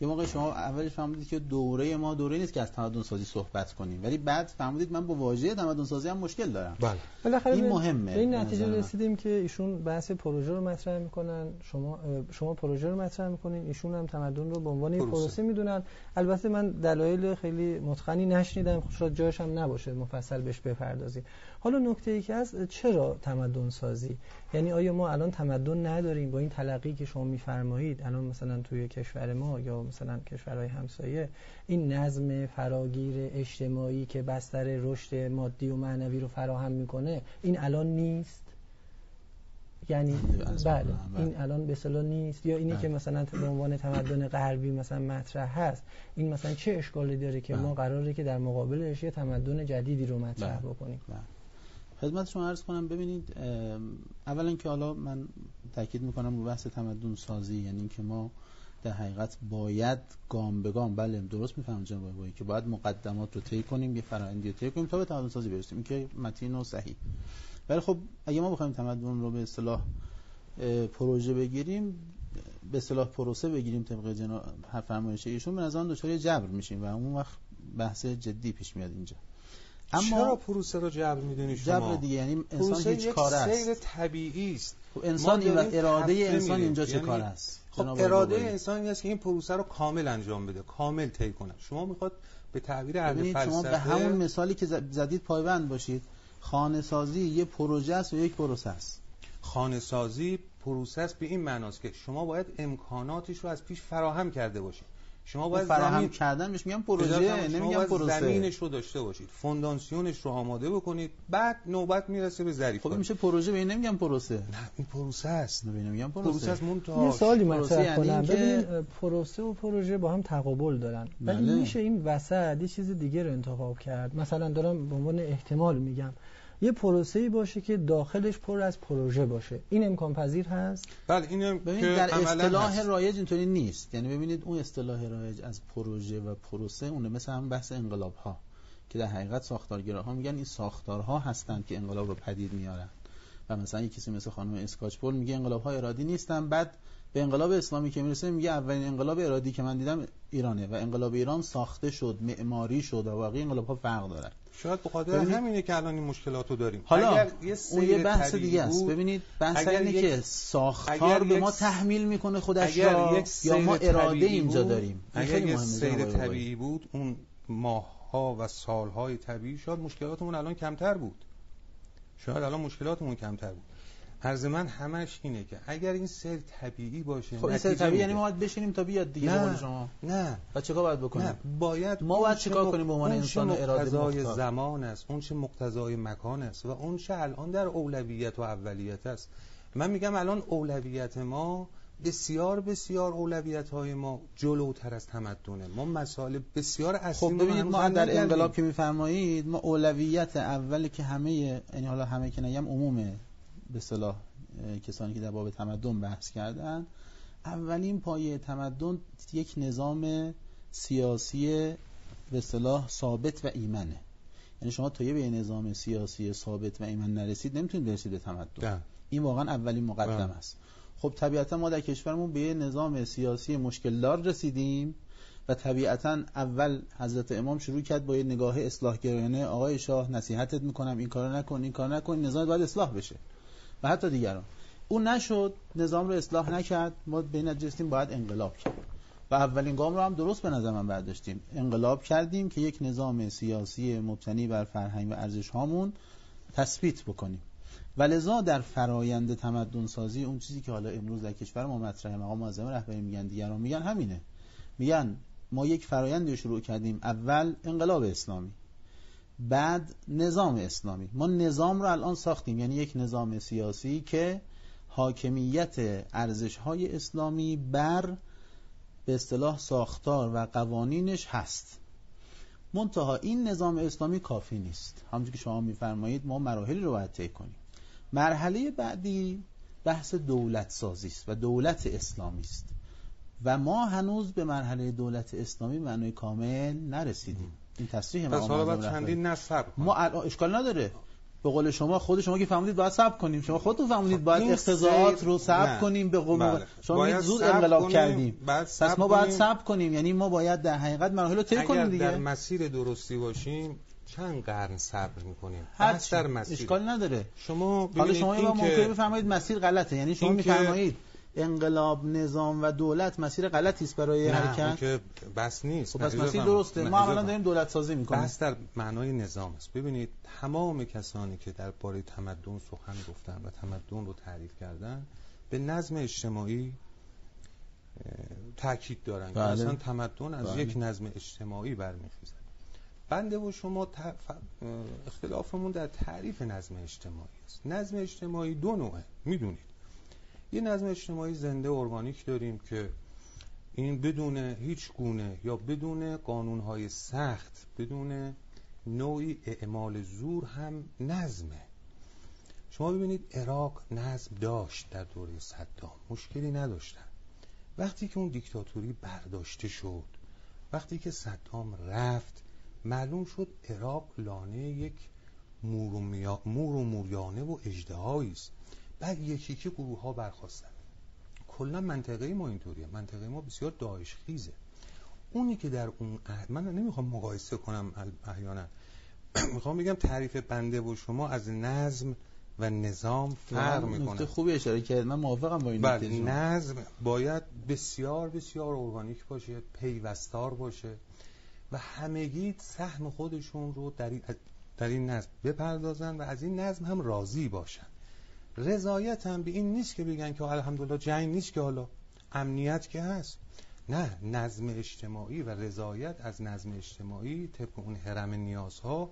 یه موقع شما اولش فهمیدید که دوره ما دوره نیست که از تمدن سازی صحبت کنیم. ولی بعد فهمیدید من با واژه تمدن سازی هم مشکل دارم.
بله. این مهمه. به این نتیجه رسیدیم که ایشون بحث پروژه رو مطرح می‌کنن. شما شما پروژه رو مطرح می‌کنین ایشون هم تمدن رو به عنوان پروسه. می‌دونن. البته من دلایل خیلی متقنی نشنیدم شاید جاش هم نباشه مفصل بهش بپردازیم. حالا نکته ای که از چرا تمدن سازی؟ یعنی آیا ما الان تمدن نداریم با این تلقی که شما میفرمایید؟ الان مثلا توی کشور ما یا مثلا کشورهای همسایه این نظم فراگیر اجتماعی که بستر رشد مادی و معنوی رو فراهم می‌کنه این الان نیست؟ یعنی بله این الان به اصطلاح نیست. یا اینی که بله. مثلا به عنوان تمدن غربی مثلا مطرح هست این مثلا چه اشکالی داره که ما بله. قراره که در مقابلش یه تمدن جدیدی رو مطرح بله. بکنیم؟
خدمت شما عرض کنم ببینید اولا که حالا من تاکید می‌کنم رو بحث تمدن سازی یعنی اینکه ما در حقیقت باید گام به گام بله درست می‌فهمم جناب بایی که باید مقدمات رو طی کنیم یه فرآیندی رو طی کنیم تا به تمدن سازی برسیم این که متین و صحیح ولی خب اگه ما بخوایم تمدن رو به اصطلاح پروژه بگیریم به اصطلاح پروسه بگیریم طبق جناب فرمایش ایشون به نظر دچار جبر میشیم و اون وقت بحث جدی پیش میاد اینجا.
اما چرا پروسه رو جبر می‌دونی شما؟
جبر دیگه یعنی انسان هیچ کار است
سیر طبیعی است
خب انسان و اراده انسان اینجا چه یعنی کار است؟
خب اراده انسان این است که این پروسه رو کامل انجام بده کامل طی کنه. شما می‌خواد به تعبیر اهل فلسفه
شما به همون مثالی که زدید پایبند باشید. خانه سازی یه پروژه است و یک پروسه است.
خانه سازی پروسه است به این معناست که شما باید امکاناتش رو از پیش فراهم کرده باشید.
شما باید فراهم زمین... کردن بهش میگم پروژه نمیگم پروسه.
زمینش رو داشته باشید. فونداسیونش رو آماده بکنید. بعد نوبت می‌رسه به ظریف
خب میشه پروژه به نمیگم پروسه. نه
این پروسه است.
نه نمیگم پروسه.
پروسه است
یه سوالی مطرح یعنی کنم. ببینید پروسه و پروژه با هم تقابل دارن. ولی بله. میشه این وسط یه چیز دیگه رو انتخاب کرد. مثلا دارم به عنوان احتمال میگم. یه پروسه ای باشه که داخلش پر از پروژه باشه. این امکان پذیر هست؟
بله این
ببینید در اصطلاح رایج اینطوری نیست. یعنی ببینید اون اصطلاح رایج از پروژه و پروسه اونه. مثل هم بحث انقلاب ها که در حقیقت ساختارگراها میگن این ساختارها هستند که انقلاب رو پدید میارن. و مثلا یک کسی مثل خانم اسکاچپول میگه انقلاب ها ارادی نیستن بعد به انقلاب اسلامی که می‌رسه میگه اولین انقلاب ارادی که من دیدم ایرانه و انقلاب ایران ساخته شد معماری شد و واقعی انقلاب ها فرق دارن.
شاید به خاطر همینه که الان این مشکلات رو داریم.
حالا اگر یه اون یه بحث دیگه است. ببینید بحث اینه که ساختار به ما تحمیل می‌کنه خودش را یا ما اراده اینجا داریم.
اگر یه سیر طبیعی بود اون ماهها و سالهای طبیعی شاید مشکلاتمون الان کمتر بود. شاید الان مشکلاتمون کمتر بود. عرض من همش اینه که اگر این سر طبیعی باشه
خب این سر طبیعی یعنی ما باید بشینیم تا بیاد دیگه
نه شما. نه.
و چیکار باید بکنیم؟ نه
باید
ما باید چیکار کنیم به عنوان انسان اراده
زمان است اون چه مقتضای مکان است و اون چه الان در اولویت و اولیت است. من میگم الان اولویت ما بسیار بسیار اولویت های ما جلوتر از تمدنه. ما مسائل بسیار اصلی
خب ببینید ما در انقلاب که میفرمایید ما اولویت اولی که همه یعنی حالا همه که نگم عمومه. به صلاح کسانی که در باب تمدن بحث کردن. اولین پایه تمدن یک نظام سیاسی به صلاح ثابت و ایمنه. یعنی شما تا یه به نظام سیاسی ثابت و ایمن نرسید نمی‌تونید برسید به تمدن. این واقعا اولین مقدم است. خب طبیعتا ما در کشورمون به یه نظام سیاسی مشکل دار رسیدیم و طبیعتا اول حضرت امام شروع کرد با یه نگاه اصلاح گرایانه آقای شاه نصیحتت می‌کنم این کارو نکن این کار نکن نظام باید اصلاح بشه. و حتی دیگران. اون نشد نظام رو اصلاح نکرد ما به این باید انقلاب کرد. و اولین گام رو هم درست به نظر من برداشتیم. انقلاب کردیم که یک نظام سیاسی مبتنی بر فرهنگ و ارزش هامون تثبیت بکنیم. و لذا در فرایند تمدن سازی اون چیزی که حالا امروز در کشور ما مطرحه مقام معظم رهبری میگن دیگران میگن همینه. میگن ما یک فرایندی شروع کردیم. اول انقلاب اسلامی. بعد نظام اسلامی. ما نظام رو الان ساختیم. یعنی یک نظام سیاسی که حاکمیت ارزش های اسلامی بر به اصطلاح ساختار و قوانینش هست. منتها این نظام اسلامی کافی نیست. همونجور که شما میفرمایید ما مراحلی رو باید طی کنیم. مرحله بعدی بحث دولت سازی است و دولت اسلامی است و ما هنوز به مرحله دولت اسلامی معنای کامل نرسیدیم. این تصریح
پس حالا باید چندین نصب
ما اشکال نداره. به قول شما خود شما که فهمیدید باید صبر کنیم. شما خودتون فهمیدید خب، باید اقتضاعات رو صبر کنیم به قول بله. شما. زود انقلاب کردیم. پس ما باید صبر کنیم. یعنی ما باید در حقیقت مراحل رو طی کنیم دیگه.
در مسیر درستی باشیم چند قرن صبر می‌کنیم؟ هر در مسیر.
اشکال نداره.
شما
حالا شما ممکنه بفرمایید مسیر غلطه. یعنی شما میفرمایید انقلاب نظام و دولت مسیر غلطی است برای
نه
حرکت؟
که بس نیست.
خب بس مسیر درسته. ما الان داریم دولت سازی می‌کنیم.
بس در معنای نظام است. ببینید تمام کسانی که در باره تمدن سخن گفتن و تمدن رو تعریف کردن به نظم اجتماعی تاکید دارن بله. که اصلا تمدن از بله. یک نظم اجتماعی برمیخیزد بنده و شما اختلافمون در تعریف نظم اجتماعی است. نظم اجتماعی دو نوعه. می‌دونید. یه نظم اجتماعی زنده ارگانیک داریم که این بدون هیچ گونه یا بدون قانونهای سخت بدون نوعی اعمال زور هم نظمه. شما ببینید عراق نظم داشت در دوره صدام. مشکلی نداشتن. وقتی که اون دیکتاتوری برداشته شد وقتی که صدام رفت معلوم شد عراق لانه یک مور و, موریانه و اجدهایی است. بعد یکی که گروه ها برخواستن کلا منطقه ما اینطوریه. منطقه ما بسیار داعش خیزه اونی که در اون عهد من نمی‌خوام مقایسه کنم احیانا. می‌خوام بگم تعریف بنده و شما از نظم و نظام فرق می‌کنه.
نکته خوبی اشاره کرد من موافقم با این
بله نظم باید بسیار بسیار ارگانیک باشه پیوستار باشه و همگی سهم خودشون رو در این, در این نظم بپردازن و از این نظم هم راضی باشن. رضایت هم به این نیست که بگن که الحمدلله جنگ نیست که حالا امنیت که هست. نه نظم اجتماعی و رضایت از نظم اجتماعی طبق اون حرم نیازها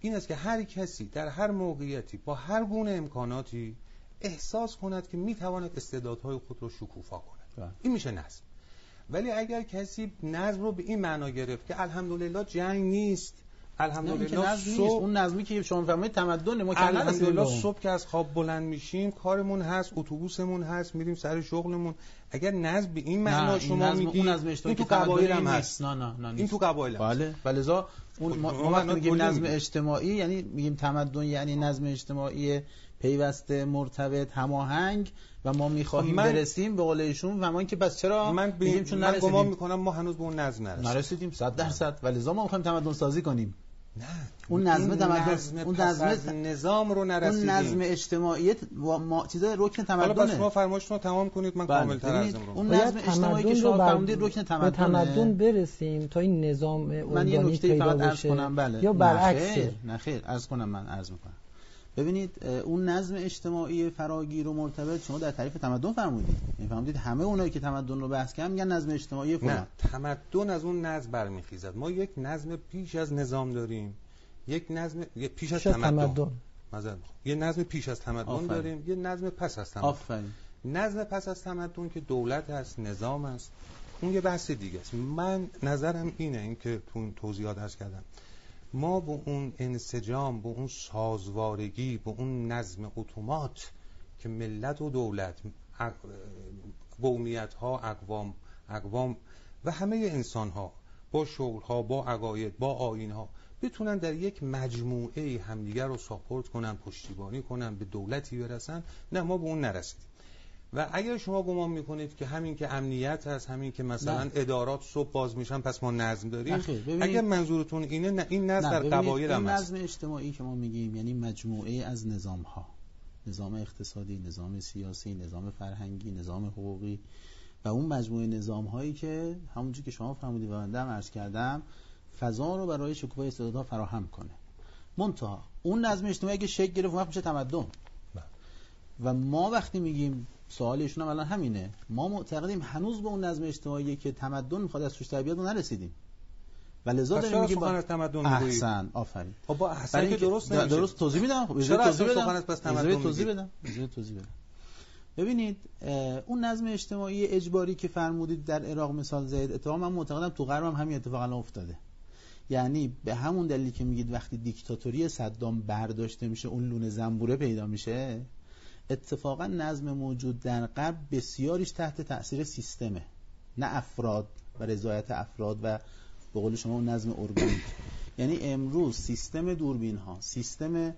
این است که هر کسی در هر موقعیتی با هر گونه امکاناتی احساس کند که می‌تواند استعدادهای خود رو شکوفا کند.
بله.
این میشه نظم. ولی اگر کسی نظم رو به این معنا گرفت که الحمدلله جنگ نیست الحمدلله صبح
اون نظمی که شما فرمایید تمدن ما
الحمدلله. صبح که از خواب بلند میشیم کارمون هست اتوبوسمون هست میریم سر شغلمون اگر نظم به این معنا شما میگی
اون نظم اجتماعی
تو قبایل هم. هست
نه نه نه
این. تو قبایل.
بله ولذا اون ما,
خب،
وقتی میگیم نظم. اجتماعی یعنی میگیم تمدن یعنی نظم اجتماعی پیوسته مرتبط هماهنگ و ما می‌خواهیم
خب من-
برسیم به قول ایشون و ما که پس چرا؟
من,
چون
من گمان می‌کنم ما هنوز به اون نظم نرسیدیم.
نرسیدیم 100 درصد. ولذا ما می‌خوایم تمدن سازی کنیم.
نه.
اون نظم تمدن-
نظم
اون نظم
از نظام رو
اون
نرسیدیم.
نظم اجتماعی و ما چیزا رکن
حالا بس شما
تمدنه
فرمایشتون رو تمام کنید من
بله.
کامل تر ارزم رو.
اون نظم اجتماعی که
تمدن
شما فرمودید رکن
به
تمدنه.
تمدن برسیم تا این نظام
من یه نکته فقط عرض کنم بله.
یا
نه
برعکس.
خیر، نه خیر. عرض کنم من عرض می‌کنم. ببینید اون نظم اجتماعی فراگیر و مرتبط شما در تعریف تمدن فرمودید. یعنی فرمودید همه اونایی که تمدن رو بحث کردن میگن نظم اجتماعی
نه
فلان.
تمدن از اون نظم برمیخیزد. ما یک نظم پیش از نظام داریم. یک نظم یک پیش از
پیش از
تمدن.
تمدن.
یه نظم پیش از تمدن
آفرین.
داریم یه نظم پس از تمدن.
آفرین.
نظم پس از تمدن که دولت است نظام است اون یه بحث دیگه است. من نظرم اینه این که تو اون توضیحات هست کردم. ما با اون انسجام با اون سازوارگی با اون نظم اتومات که ملت و دولت قومیت ها اقوام اقوام و همه انسان ها با شغل ها با عقاید با آین ها بتونن در یک مجموعه همدیگر رو ساپورت کنن پشتیبانی کنن به دولتی برسن. نه ما به اون نرسیدیم. و اگر شما گمان می‌کنید که همین که امنیت هست همین که مثلا
نه.
ادارات صبح باز میشن پس ما نظم داریم. اگر منظورتون اینه نه این نظم در قبایل هم
نظم اجتماعی که ما میگیم یعنی مجموعه از نظام ها نظام اقتصادی نظام سیاسی نظام فرهنگی نظام حقوقی. و اون مجموعه نظام هایی که همونجور که شما فرمودید و بنده عرض کردم فضا رو برای شکوفای استعدادها فراهم کنه. منتها اون نظم اجتماعی که شکل گرفت وقت میشه تمدن. و ما وقتی میگیم سوال ایشون هم الان همینه. ما معتقدیم هنوز به اون نظم اجتماعی که تمدن می‌خواد از توش بیاد ما نرسیدیم. و لذا داریم میگیم با...
تمدن
احسن آفرین.
خب با احسن که درست نمیشه.
درست توضیح میدم. خب
چرا
توضیح بدم.
پس تمدن
توضیح؟ بدم. توضیح بدم. ببینید اون نظم اجتماعی اجباری که فرمودید در عراق مثال زید اتفاقا من معتقدم تو غرب هم همین اتفاق الان افتاده. یعنی به همون دلیلی که میگید وقتی دیکتاتوری صدام برداشته میشه اون لونه زنبوره پیدا میشه اتفاقا نظم موجود در غرب بسیاریش تحت تاثیر سیستمه. نه افراد و رضایت افراد و به قول شما نظم ارگانیک. یعنی امروز سیستم دوربین ها سیستم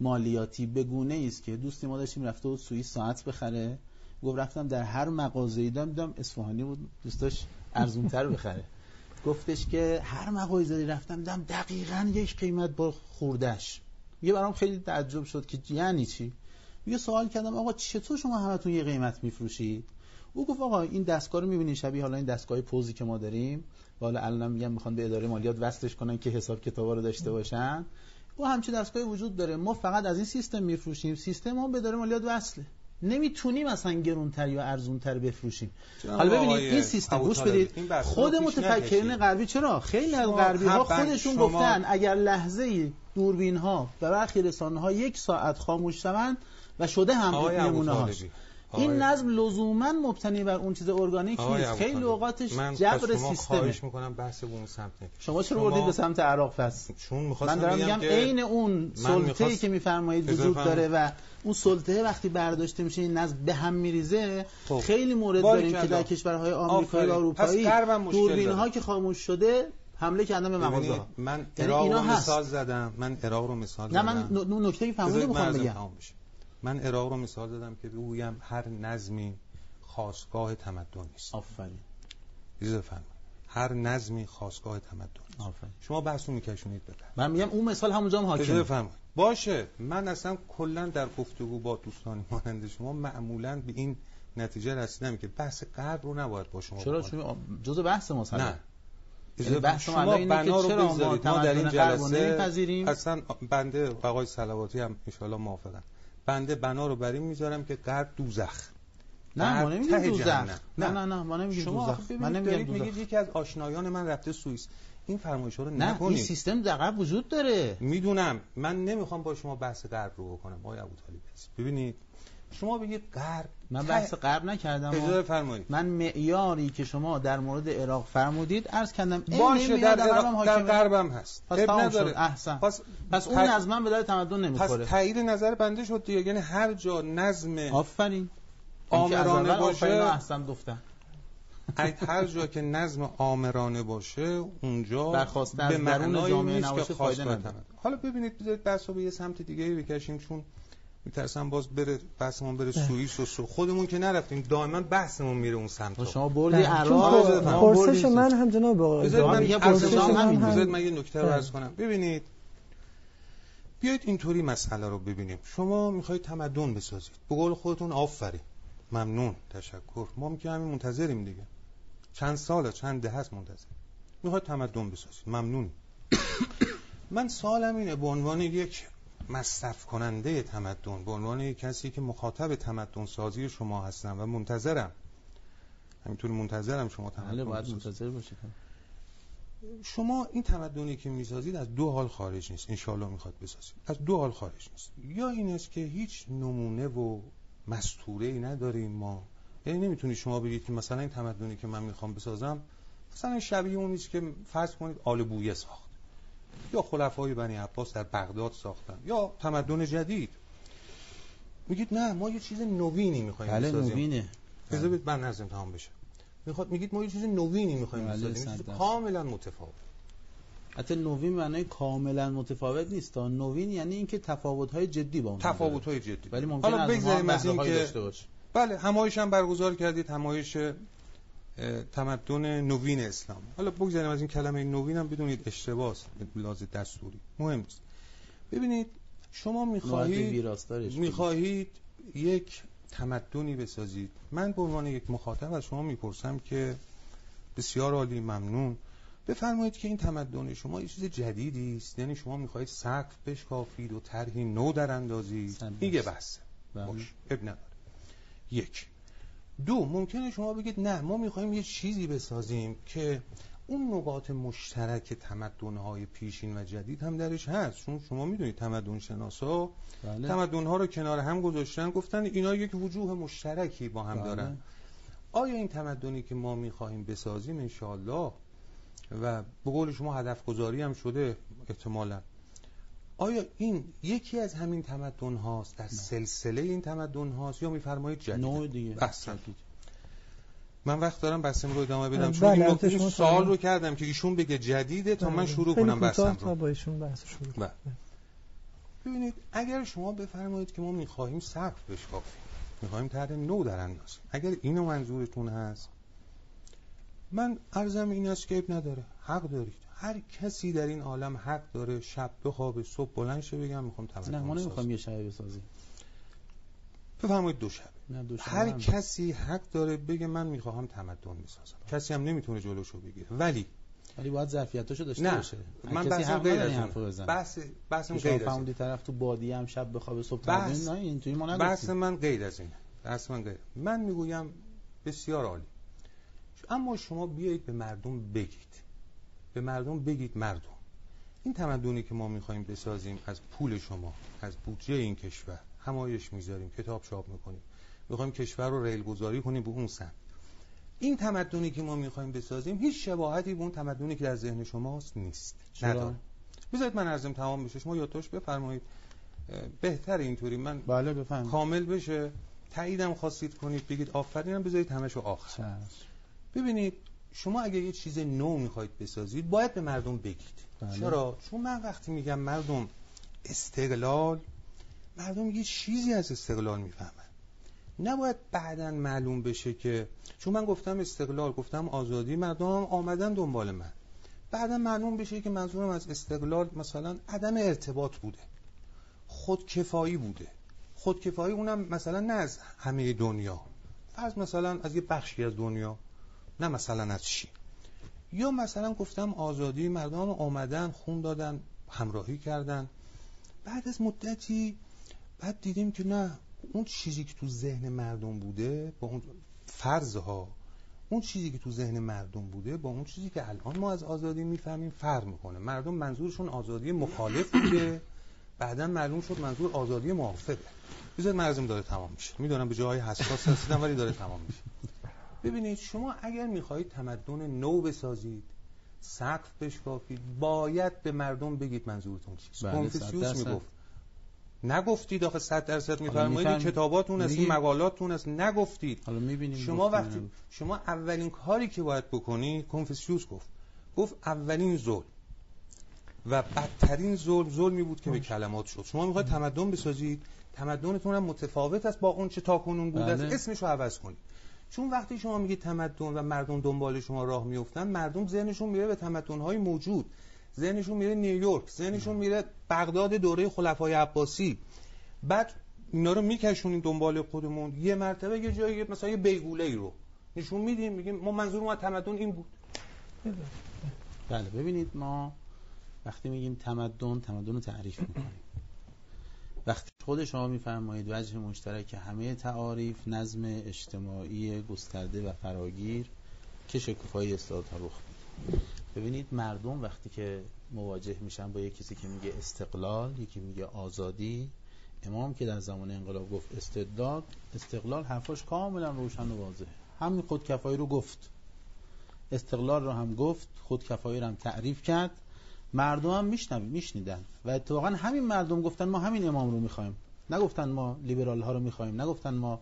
مالیاتی به گونه است که دوستی ما داشتیم رفته بود سوئیس ساعت بخره. گفت رفتم در هر مغازه‌ای دیدم دیدم اصفهانی بود دوستاش ارزونتر بخره. گفتش که هر مغازه‌ای رفتم دیدم دقیقاً یک قیمت با خوردش یه برام خیلی تعجب شد که یعنی چی؟ یه سوال کردم آقا چطور شما همتون یه قیمت میفروشید؟ او گفت آقا این دستگاه رو می‌بینید شبیه حالا این دستگاه پوزی که ما داریم. و حالا الان میگم می‌خوان به اداره مالیات وصلش کنن که حساب کتابا رو داشته باشن. و همچین دستگاهی وجود داره. ما فقط از این سیستم میفروشیم. سیستم ما به اداره مالیات وصله. نمی‌تونیم اصلا گرونتر یا ارزونتر بفروشیم. حالا ببینید این سیستم گوش بدید.
این
خود متفکرین. غربی چرا؟ خیلی از غربی ها خودشون
شما-
گفتن اگر لحظه دوربین ها و برخی رسانه ها یک ساعت خاموش شوند و شده هم نمونه هاش این نظم لزوما مبتنی بر اون چیز ارگانیک نیست خیلی اوقاتش
من
جبر
شما
سیستمه
خواهش می‌کنم بحث به اون سمت.
شما چرا بردید به سمت عراق پس
چون
من دارم میگم عین اون سلطه‌ای که میفرمایید وجود. داره و اون سلطه وقتی برداشته میشه این نظم به هم میریزه
خب.
خیلی مورد. داریم که در کشورهای آمریکایی و. اروپایی دوربین ها. که خاموش شده حمله کردن به مغازه ها
من
یعنی
عراق رو. مثال زدم من عراق رو مثال
نه
زدم
من ن- اون نکته
من
می‌خوام بگم.
من عراق رو مثال زدم که بگویم هر نظمی خاصگاه تمدن نیست.
آفرین.
هر نظمی خاصگاه تمدن
آفرین.
شما بحث رو میکشونید به
من میگم اون مثال همونجا هم حاکمه.
بفرمایید باشه. من اصلا کلا در گفتگو با دوستان مانند شما معمولا به این نتیجه رسیدم که بحث غرب رو نباید با شما
چرا. شما جزء بحث ما
نه.
یعنی بحث ما
شما
که
بنا رو
چرا ما
در این جلسه
نمیپذیریم؟
اصلا بنده آقای صلواتی هم ان موافقم بنده بنا رو بر این می‌ذارم که غرب دوزخ.
نه ما نمیگیم دوزخ. نه نه. نه ما نمیگیم دوزخ. من نمیگم دوزخ
میگید یکی از آشنایان من رفته سوئیس. این فرمایش‌ها رو
نه این
نکنید.
سیستم در وجود داره.
می‌دونم. من نمی‌خوام با شما بحث غرب رو بکنم آقای ابوطالب. ببینید شما بگید غرب
من
ته-
بحث غرب نکردم.
اجازه فرمایید
من معیاری که شما در مورد عراق فرمودید عرض کردم
باشه در, عراق-
غربم
در. غربم هست.
پس
اب
تمام
نداره.
شد. احسن.
پس,
پس اون
ت-
از من به دل تمدن
پس
نمی‌خوره
تایید نظر بنده شد دیگه. یعنی هر جا نظم
آفرین.
آمرانه باشه.
احسن گفتن.
هر جا که نظم آمرانه باشه اونجا به
درون
معنای نیست
نباشه
که
فایده نداره.
حالا ببینید بذارید بحث رو به یه سمت دیگه بکشیم چون میترسم باز بره بحثمون بره سوئیس و سو خودمون که نرفتیم دائما بحثمون میره اون سمت.
و شما بردی
بله.
عراق بردیم
پرسش. من هم جناب
بذارید من.
من همین.
بذارید من یه نکته رو
بله.
عرض کنم. ببینید بیایید اینطوری مسئله رو ببینیم. شما می‌خواید تمدن بسازید. به قول خودتون آفرین. ممنون. تشکر. ما میگه همین منتظریم دیگه. چند ساله چند دهه است منتظر. می‌خواید تمدن بسازید. ممنون. من سوالم اینه به عنوان یک مصرف کننده تمدن به عنوان کسی که مخاطب تمدن سازی شما هستم و منتظرم. همینطور منتظرم شما تمدن
بله باید. منتظر باشید.
شما این تمدنی که می‌سازید از دو حال خارج نیست انشالله می‌خواد بسازید. از دو حال خارج نیست. یا این است که هیچ نمونه و مستوره ای نداریم ما. یعنی نمی‌تونید شما بگید که مثلا این تمدنی که من می‌خوام بسازم مثلا شبیه اون نیست که فرض کنید آل بویه ساخت. یا خلفای بنی عباس در بغداد ساختن یا تمدن جدید. میگید نه ما یه چیز نوینی می‌خوایم
بله نوینه.
بدید من نظرم تمام بشه. می‌خواد میگید ما یه چیز نوینی می‌خوایم
بله،
بسازیم. کاملا متفاوت.
حتی نوین معنای کاملا متفاوت نیست. تا نوین یعنی اینکه تفاوت های جدی با اون داره.
تفاوت های جدی.
ولی ممکن
حالا
از
بگذاریم از این
بهره‌هایی
که
داشته باشه
بله همایش هم برگزار کردید همایش تمدن نوین اسلام. حالا بگذاریم از این کلمه نوین هم بدونید اشتباه است لحاظ دستوری. مهم نیست. ببینید شما می‌خواهید می‌خواهید یک تمدنی بسازید. من به عنوان یک مخاطب از شما می‌پرسم که بسیار عالی ممنون. بفرمایید که این تمدن شما یه چیز جدیدی است. یعنی شما می‌خواهید سقف بشکافید و طرحی نو در اندازید.
درصد.
بحثه
بله.
باش. اب نداره. یک. دو ممکنه شما بگید نه ما می‌خوایم یه چیزی بسازیم که اون نقاط مشترک تمدن‌های پیشین و جدید هم درش هست چون شما می‌دونید تمدن شناسا
بله.
تمدن‌ها رو کنار هم گذاشتن گفتن اینا یک وجوه مشترکی با هم
بله.
دارن آیا این تمدنی که ما می‌خواهیم بسازیم انشاءالله و به قول شما هدف گذاری هم شده احتمالا آیا این یکی از همین تمدن هاست در سلسله این تمدن هاست یا میفرمایید جدید
نوع دیگه
احسن.
جدید.
من وقت دارم بحثم رو ادامه بدم
بله،
چون این, سوال
سوال-
رو کردم که ایشون بگه جدیده تا من
بله.
شروع کنم بحثم
تا
رو
با ایشون بحث شروع.
بله. ببینید اگر شما بفرمایید که ما می‌خواهیم سقف بشکافیم می‌خواهیم طرح نو در اندازیم اگر اینو منظورتون هست من عرضم این است که اب نداره حق دارید هر کسی در این عالم حق داره شب بخوابه صبح بلند شه بگم می‌خوام تمدن
نه ما
بسازم.
نمی‌خوایم یه شبه بسازیم.
بفرمایید دو شب.
نه دو شبه
هر
هم.
کسی حق داره بگه من می‌خواهم تمدن بسازم. کسی هم نمی‌تونه جلوشو بگیره. ولی
ولی باید ظرفیتاشو داشته
نه
باشه.
من
حق
غیر از
این
بحث
شما
غیر از
طرف تو بادی هم شب بخوابه صبح
بحث-
نه اینطوری ما
بحث من غیر از اینه. بحث من غیر. من می‌گویم بسیار عالی. اما شما بیایید به مردم بگید. به مردم بگید مردم. این تمدنی که ما می‌خوایم بسازیم از پول شما از بودجه این کشور همایش می‌ذاریم کتاب چاپ می‌کنیم. می‌خوایم کشور رو ریل گذاری کنیم به اون سمت. این تمدنی که ما می‌خوایم بسازیم هیچ شباهتی به اون تمدنی که در ذهن شماست نیست؟ نداره بذارید من ارزم تمام بشه. شما یادداشت بفرمایید. بهتر اینطوری. من
بله بفهم
کامل بشه. تاییدم خواستید کنید بگید آفرینم بذارید همشو آخر. ببینید شما اگه یه چیز نو می‌خواید بسازید باید به مردم بگید.
بله.
چرا؟ چون من وقتی میگم مردم استقلال مردم یه چیزی از استقلال می‌فهمن. نباید بعدا معلوم بشه که چون من گفتم استقلال گفتم آزادی مردم هم آمدن دنبال من. بعدا معلوم بشه که منظورم از استقلال مثلا عدم ارتباط بوده. خودکفایی بوده. خودکفایی اونم مثلا نه از همه دنیا. فرض مثلا از یه بخشی از دنیا. نه مثلا از چی؟ یا مثلا گفتم آزادی مردم آمدن خون دادن همراهی کردن. بعد از مدتی بعد دیدیم که نه اون چیزی که تو ذهن مردم بوده با اون فرضها اون چیزی که تو ذهن مردم بوده با اون چیزی که الان ما از آزادی می‌فهمیم فرق می‌کنه. مردم منظورشون آزادی مخالف بوده بعدا معلوم شد منظور آزادی موافقه. بذار مرزم داره تمام میشه. می‌دونم به جای حساس هستیدم ولی داره تمام میشه. ببینید شما اگر می‌خواهید تمدن نو بسازید سقف بشکافید باید به مردم بگید منظورتون چیست.
بله،
کنفوسیوس. می‌گفت. نگفتید آخه 100 درصد میفرمایید
میفهم-
کتاباتون است این
میگیم.
مقالاتون است. نگفتید.
حالا می‌بینیم
شما وقتی شما اولین کاری که باید بکنید کنفوسیوس گفت. گفت اولین ظلم. و بدترین ظلم ظلمی بود که به کلمات شد. شما می‌خواید تمدن بسازید تمدنتون هم متفاوت است با اون چه تاکنون بود است
بله.
اسمش رو عوض کنید. چون وقتی شما میگید تمدن و مردم دنبال شما راه میفتن مردم ذهنشون میره به تمدن‌های موجود. ذهنشون میره نیویورک ذهنشون میره بغداد دوره خلفای عباسی. بعد اینا رو میکشونیم دنبال خودمون. یه مرتبه یه جایی مثلا یه بیگوله ای رو نشون میدیم میگیم ما منظور ما تمدن این بود.
بله ببینید ما وقتی میگیم تمدن تمدن رو تعریف می‌کنیم. وقتی خود شما میفرمایید وجه مشترک همه تعاریف نظم اجتماعی گسترده و فراگیر که شکوفایی استعدادها رخ میده. ببینید مردم وقتی که مواجه میشن با یک کسی که میگه استقلال یکی میگه آزادی امام که در زمان انقلاب گفت استبداد استقلال حرفاش کاملا روشن و واضحه. همین خودکفایی رو گفت. استقلال رو هم گفت خودکفایی رو هم تعریف کرد. مردم هم میشنیدن. و اتفاقا همین مردم گفتن ما همین امام رو می‌خوایم. نگفتن ما لیبرال ها رو می‌خوایم. نگفتن ما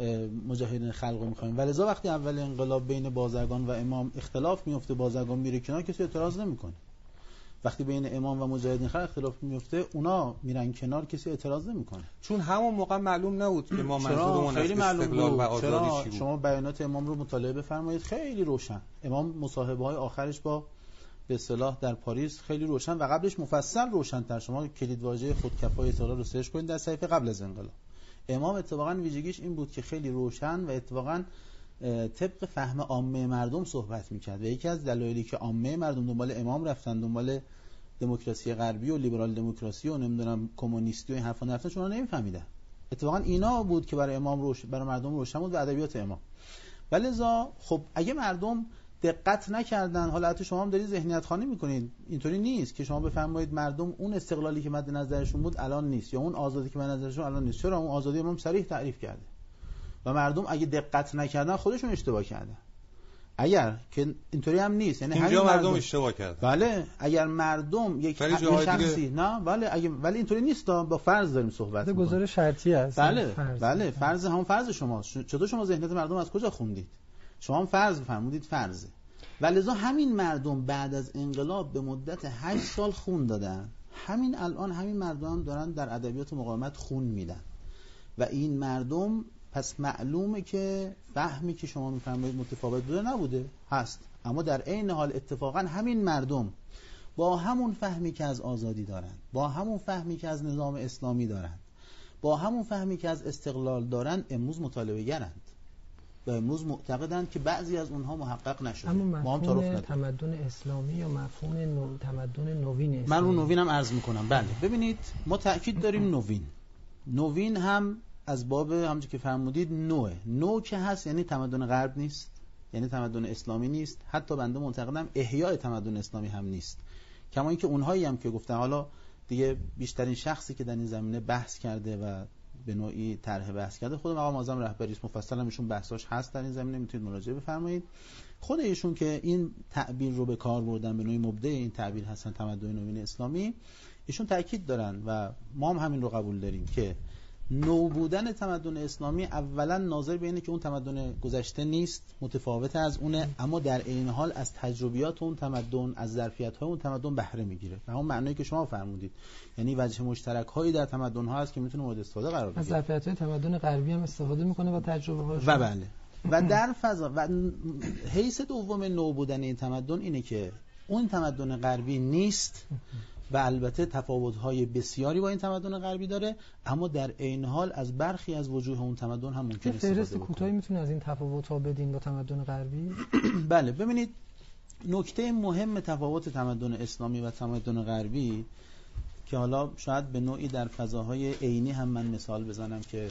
اه، مجاهدین خلق رو می‌خوایم. ولذا وقتی اول انقلاب بین بازرگان و امام اختلاف میفته بازرگان میره کنار کسی اعتراض نمی‌کنه. وقتی بین امام و مجاهدین خلق اختلاف میفته اونا میرن کنار کسی اعتراض نمی‌کنه.
چون همون موقع معلوم نبود که ما منظورمون
خیلی معلوم
استقلال و
بود
آزادی
چرا؟
بود.
شما بیانات امام رو مطالعه بفرمایید. خیلی روشن. امام مصاحبه های آخرش با به اصطلاح در پاریس خیلی روشن و قبلش مفصل روشن تر شما کلید واژه خودکفای استقلال رو سرچ کنید در صحیفه قبل از انقلاب. امام اتفاقا ویژگیش این بود که خیلی روشن و اتفاقا طبق فهم عامه مردم صحبت می‌کرد و یکی از دلایلی که عامه مردم دنبال امام رفتن دنبال دموکراسی غربی و لیبرال دموکراسی و نمی‌دونم کمونیستی و این حرفا نرفتن چون نمیفهمیدن. اتفاقا اینا بود که برای امام روش برای مردم روشن بود و ادبیات امام. ولذا خب اگه مردم دقت نکردن. حالا حتی شما هم دارید ذهنیت خانی می‌کنید. اینطوری نیست که شما بفرمایید مردم اون استقلالی که مد نظرشون بود الان نیست یا اون آزادی که مد نظرشون الان نیست. چرا؟ اون آزادی امام صریح تعریف کرده. و مردم اگه دقت نکردن خودشون اشتباه کردن. اگر که اینطوری هم نیست. یعنی همین
مردم اشتباه کرد
بله. اگر مردم یک
جاهای دیگه-
شخصی نه بله. اگه ولی اینطوری نیست با فرض داریم صحبت می‌کنیم.
گزارش شرطی است.
بله.
فرض.
بله. فرض همون فرض شماست. ش- چطور شما ذهنیت مردم از کجا خوندید؟ شما هم فرض فرمودید فرضه. ولذا همین مردم بعد از انقلاب به مدت 8 سال خون دادن. همین الان همین مردم دارن در ادبیات مقاومت خون میدن. و این مردم پس معلومه که فهمی که شما میفرمایید متفاوت بوده نبوده. هست. اما در عین حال اتفاقا همین مردم با همون فهمی که از آزادی دارند با همون فهمی که از نظام اسلامی دارند با همون فهمی که از استقلال دارند امروز مطالبه گرند. و امروز معتقدند که بعضی از اونها محقق نشده.
اما
ما هم تعارف.
تمدن اسلامی یا مفهوم نو... تمدن نوین اسلامی؟
من رو نوینم عرض می‌کنم. بله. ببینید ما تاکید داریم نوین. نوین هم از باب همونجور که فرمودید نوه. نو که هست یعنی تمدن غرب نیست یعنی تمدن اسلامی نیست. حتی بنده معتقدم احیای تمدن اسلامی هم نیست. کما اینکه اونهایی هم که گفتن. حالا دیگه بیشترین شخصی که در این زمینه بحث کرده و به نوعی طرح بحث کرده. خود مقام اعظم رهبری است. مفصل هم ایشون بحثاش هست در این زمینه. می‌تونید مراجعه بفرمایید. خود ایشون که این تعبیر رو به کار بردن به نوعی مبدع این تعبیر هستن تمدن نوین اسلامی ایشون تاکید دارن و ما هم همین رو قبول داریم که نو بودن تمدن اسلامی اولا ناظر به اینه که اون تمدن گذشته نیست متفاوت از اونه اما در عین حال از تجربیات اون تمدن از ظرفیت های اون تمدن بهره می‌گیره. و همون معنایی که شما فرمودید. یعنی وجه مشترک هایی در تمدن ها هست که می‌تونه مورد استفاده قرار
از
بگیره
ظرفیت تمدن غربی هم استفاده می‌کنه و تجربه هاش
و بله. و در فضا و حیث دوم نو بودن این تمدن اینه که اون تمدن غربی نیست. و البته تفاوت‌های بسیاری با این تمدن غربی داره اما در عین حال از برخی از وجوه اون تمدن هم ممکن استفاده
فهرست. کوتاهی می‌تونه از این تفاوت ها بدین با تمدن غربی
بله ببینید نکته مهم تفاوت تمدن اسلامی و تمدن غربی که حالا شاید به نوعی در فضاهای عینی هم من مثال بزنم که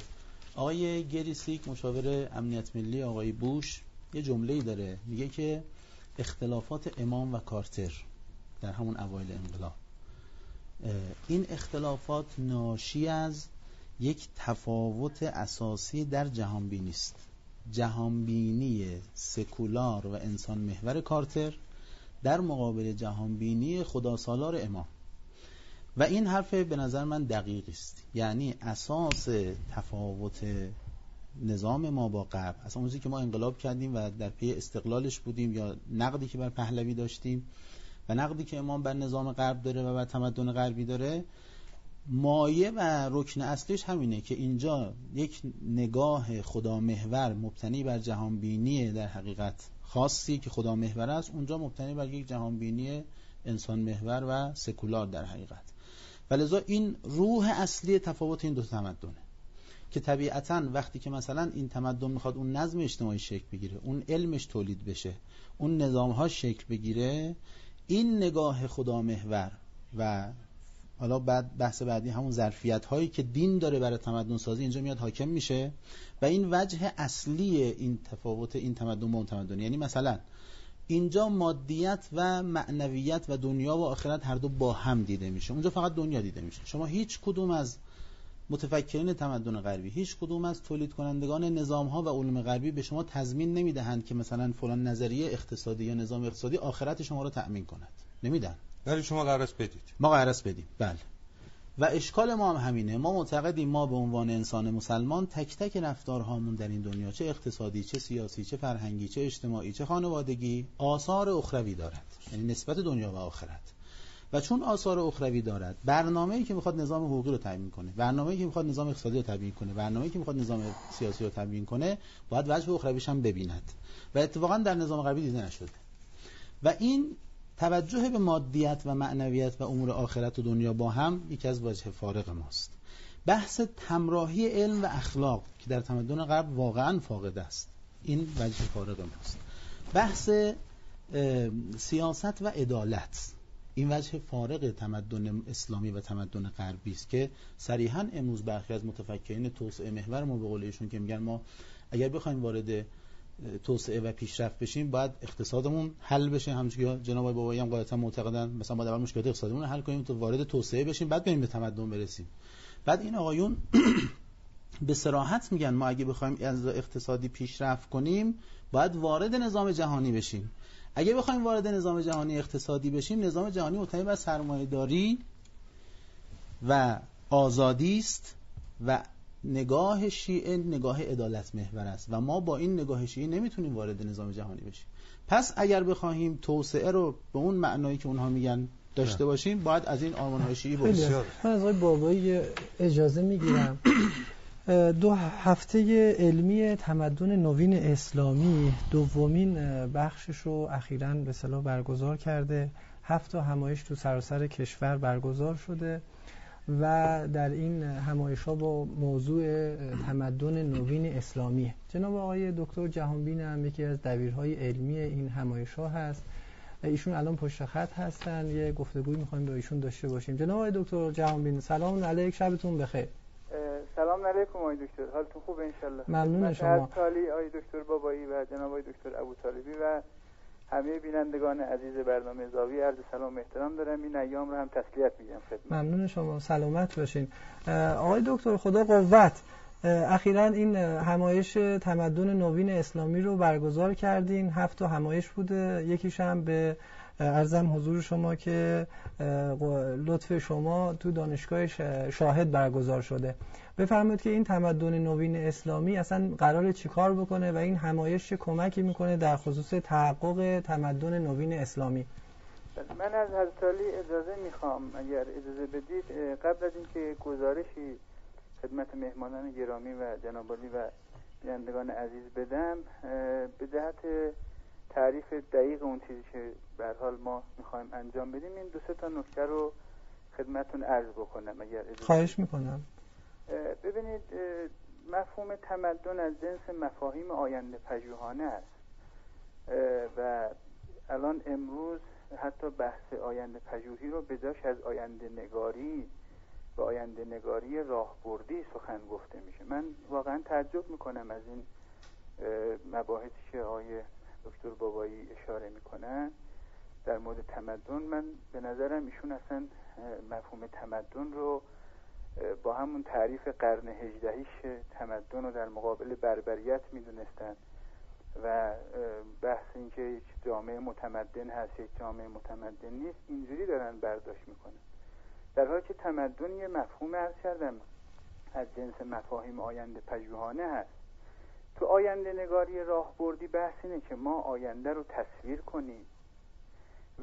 آقای گریسیک مشاور امنیت ملی آقای بوش یه جمله ای داره میگه که اختلافات امام و کارتر در همون اوایل انقلاب این اختلافات ناشی از یک تفاوت اساسی در جهانبینی است. جهانبینی سکولار و انسان محور کارتر در مقابل جهانبینی خدا سالار امام. و این حرف به نظر من دقیق است. یعنی اساس تفاوت نظام ما با غرب اصلا اون که ما انقلاب کردیم و در پی استقلالش بودیم یا نقدی که بر پهلوی داشتیم و نقدی که امام بر نظام غرب داره و بر تمدن غربی داره مایه و رکن اصلیش همینه که اینجا یک نگاه خدا محور مبتنی بر جهان بینی در حقیقت خاصی که خدا محور است اونجا مبتنی بر یک جهان بینی انسان محور و سکولار در حقیقت. ولذا این روح اصلی تفاوت این دو تمدنه که طبیعتا وقتی که مثلا این تمدن می‌خواد اون نظم اجتماعی شکل بگیره اون علمش تولید بشه اون نظام ها شکل بگیره این نگاه خدا محور و حالا بعد بحث بعدی همون ظرفیت هایی که دین داره برای تمدن سازی اینجا میاد حاکم میشه و این وجه اصلی این تفاوت این تمدن با اون تمدن. یعنی مثلا اینجا مادیت و معنویت و دنیا و آخرت هر دو با هم دیده میشه. اونجا فقط دنیا دیده میشه. شما هیچ کدوم از متفکرین تمدن غربی. هیچ کدوم از تولید کنندگان نظام ها و علوم غربی به شما تضمین نمی‌دهند که مثلا فلان نظریه اقتصادی یا نظام اقتصادی آخرت شما رو تأمین کند. نمیدن.
ولی شما قرار بدید.
ما قرار بدیم. بله. و اشکال ما هم همینه. ما معتقدیم ما به عنوان انسان مسلمان تک تک رفتارهامون در این دنیا چه اقتصادی چه سیاسی چه فرهنگی چه اجتماعی چه خانوادگی آثار اخروی دارد. یعنی نسبت دنیا و آخرت. و چون آثار اخروی دارد برنامه‌ای که می‌خواد نظام حقوقی رو تعیین کنه برنامه‌ای که می‌خواد نظام اقتصادی رو تعیین کنه برنامه‌ای که می‌خواد نظام سیاسی رو تعیین کنه باید وجه اخرویش هم ببیند. و اتفاقا در نظام غربی دیده نشده. و این توجه به مادیت و معنویت و امور آخرت و دنیا با هم یکی از وجه فارق ماست. بحث تمراهی علم و اخلاق که در تمدن غرب واقعا فاقد است این وجه فارق ماست. بحث سیاست و عدالت. این وجه فارق تمدن اسلامی و تمدن غربی است که صریحا امروز برخی از متفکرین توسعه محور ما به قول ایشون که میگن ما اگر بخوایم وارد توسعه و پیشرفت بشیم باید اقتصادمون حل بشه. همونجوری جناب بابایی هم قاعدتا معتقدن مثلا باید اول مشکلات اقتصادیمون رو حل کنیم تا وارد توسعه بشیم بعد بریم به تمدن برسیم. بعد این آقایون به سراحت میگن ما اگه بخوایم از اقتصادی پیشرفت کنیم باید وارد نظام جهانی بشیم. اگه بخوایم وارد نظام جهانی اقتصادی بشیم نظام جهانی مبتنی بر سرمایه‌داری و آزادی است و نگاه شیعه نگاه عدالت محور است و ما با این نگاه شیعه نمی‌تونیم وارد نظام جهانی بشیم. پس اگر بخواهیم توسعه رو به اون معنایی که اونها میگن داشته باشیم باید از این آرمان های شیعی
بسیار من از آقای بابایی اجازه می‌گیرم. دو هفته علمی تمدن نوین اسلامی دومین بخشش رو اخیراً به صلاح برگزار کرده. هفت همایش تو سراسر کشور برگزار شده و در این همایش ها با موضوع تمدن نوین اسلامی. جناب آقای دکتر جهانبین هم یکی از دبیرهای علمی این همایش ها هست. ایشون الان پشت خط هستن. یه گفتگوی می‌خوایم با ایشون داشته باشیم. جناب آقای دکتر جهانبین سلام علیک. شبتون بخیر.
سلام علیکم آقای دکتر. حالتون خوب انشالله.
ممنون شما.
تالی آقای دکتر بابایی و جناب آقای دکتر ابو طالبی و همه بینندگان عزیز برنامه زاویه عرض سلام و احترام دارم. این ایام رو هم تسلیت میگم خدمت.
ممنون شما. سلامت باشین. آقای دکتر خدا قوت. اخیرا این همایش تمدن نوین اسلامی رو برگزار کردین. هفت همایش بوده. یکیش هم به ارزم حضور شما که لطف شما تو دانشگاه شاهد برگزار شده. بفرمایید که این تمدن نوین اسلامی اصلا قرار چیکار بکنه و این همایش چه کمکی می‌کنه در خصوص تحقق تمدن نوین اسلامی؟
من از حضرت اجازه می‌خوام اگر اجازه بدید قبل از اینکه گزارشی خدمت مهمانان گرامی و جنابالی و بینندگان عزیز بدم به جهت تعریف دقیق اون چیزی که به حال ما می‌خوایم انجام بدیم این دو سه تا نکته رو خدمتون عرض بکنم اگر
خواهش می‌کنم.
ببینید مفهوم تمدن از جنس مفاهیم آینده پژوهانه است. و الان امروز حتی بحث آینده پژوهی رو به جاش از آینده نگاری به آینده نگاری راهبردی سخن گفته میشه. من واقعا تعجب می‌کنم از این مباحثی که آقای دکتر بابایی اشاره می‌کنن در مورد تمدن من به نظرم ایشون اصلا مفهوم تمدن رو با همون تعریف قرن هجدهیش تمدن رو در مقابل بربریت می‌دونستن و بحث اینکه یک جامعه متمدن هست یک جامعه متمدن نیست اینجوری دارن برداشت می‌کنن. در حالی که تمدن یه مفهوم ارز کردم از جنس مفاهیم آینده پژوهانه هست. تو آینده نگاری راهبردی بحث اینه که ما آینده رو تصویر کنیم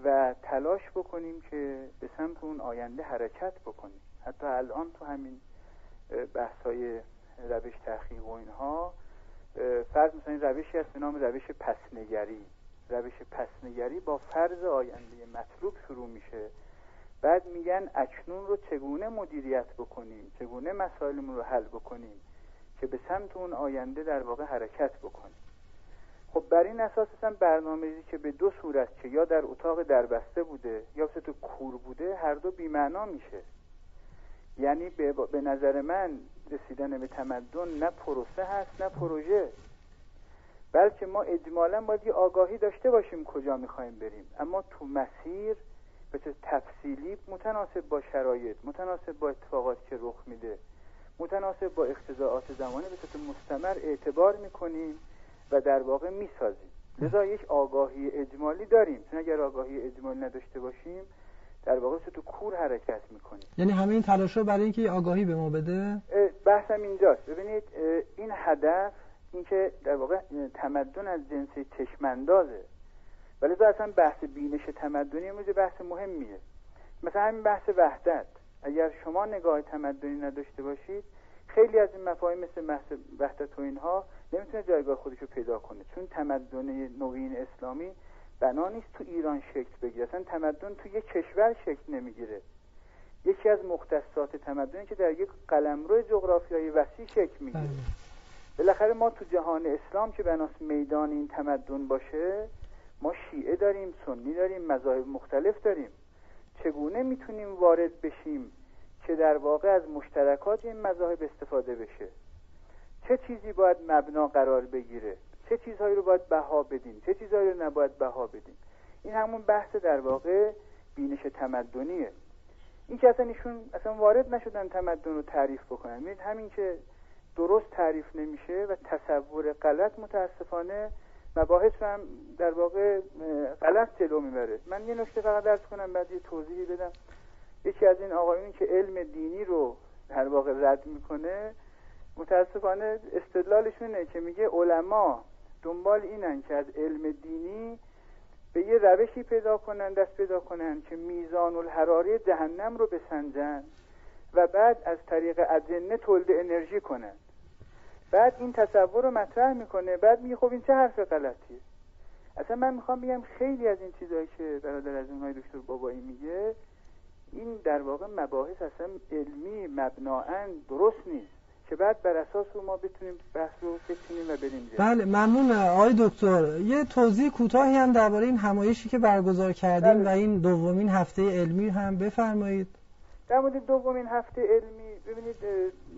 و تلاش بکنیم که به سمت اون آینده حرکت بکنیم. حتی الان تو همین بحث های روش تحقیق و اینها فرض مثلا این روشی هست به نام روش پسنگری. روش پسنگری با فرض آینده مطلوب شروع میشه. بعد میگن اکنون رو چگونه مدیریت بکنیم؟ چگونه مسائلمون رو حل بکنیم؟ که به سمت اون آینده در واقع حرکت بکنیم خب بر این اساس هم برنامه‌ریزی که به دو صورت که یا در اتاق دربسته بوده یا تو کور بوده هر دو بیمعنا میشه. یعنی به, به نظر من رسیدن به تمدن نه پروسه هست نه پروژه. بلکه ما اجمالا باید یه آگاهی داشته باشیم کجا می‌خوایم بریم. اما تو مسیر به تفصیلی متناسب با شرایط متناسب با اتفاقات که رخ میده. متناسب با اقتضاعات زمانه به صورت مستمر اعتبار می‌کنیم و در واقع می‌سازیم. لذا یک آگاهی اجمالی داریم. چون اگر آگاهی اجمالی نداشته باشیم در واقع تو کور حرکت می‌کنیم.
یعنی همه این تلاش برای اینکه آگاهی به ما بده؟
بحثم اینجاست. ببینید این هدف اینکه در واقع تمدن از جنس چشماندازه. ولی اصلا بحث بینش تمدنی امروز بحث مهمیه. مثلا همین بحث وحدت. اگر شما نگاه تمدنی نداشته باشید خیلی از این مفاهیم مثل وحدت و اینها نمی‌تونه جایگاه خودش رو پیدا کنه. چون تمدن نوین اسلامی بنا نیست تو ایران شکل بگیره. اصلا تمدن تو یک کشور شکل نمی‌گیره. یکی از مختصات تمدن که در یک قلمرو جغرافیایی وسیع شکل می‌گیره. بله. بالاخره ما تو جهان اسلام که بناس میدان این تمدن باشه ما شیعه داریم سنی داریم مذاهب مختلف داریم. چگونه می‌تونیم وارد بشیم که در واقع از مشترکات این مذاهب استفاده بشه؟ چه چیزی باید مبنا قرار بگیره؟ چه چیزهایی رو باید بها بدیم؟ چه چیزهایی رو نباید بها بدیم؟ این همون بحث در واقع بینش تمدنیه. این که اصلا ایشون اصلا وارد نشدن تمدن رو تعریف بکنن. همین که درست تعریف نمیشه و تصور غلط متاسفانه مباحث هم در واقع غلط جلو می‌بره. من یه نکته فقط درس کنم بعد یه توضیحی بدم. یکی از این آقایونی که علم دینی رو در واقع رد می‌کنه متاسفانه استدلالشونه که میگه علما دنبال اینن که از علم دینی به یه روشی پیدا کنن دست پیدا کنن که میزان الحراره جهنم رو بسنجن و بعد از طریق اجنه تولد انرژی کنن. بعد این تصور رو مطرح می‌کنه بعد میگه خب این چه حرف غلطیه؟ اصلا من می‌خوام بگم خیلی از این چیزهایی که برادر از اونهای دکتر بابایی میگه این در واقع مباحث اصلا علمی مبناعا درست نیست که بعد بر اساس رو ما بتونیم بحث رو بچینیم و بریم
بله ممنون آقای دکتر. یه توضیح کوتاهی هم درباره این همایشی که برگزار کردیم بله. و این دومین هفته علمی هم بفرمایید.
در مورد دومین هفته علمی ببینید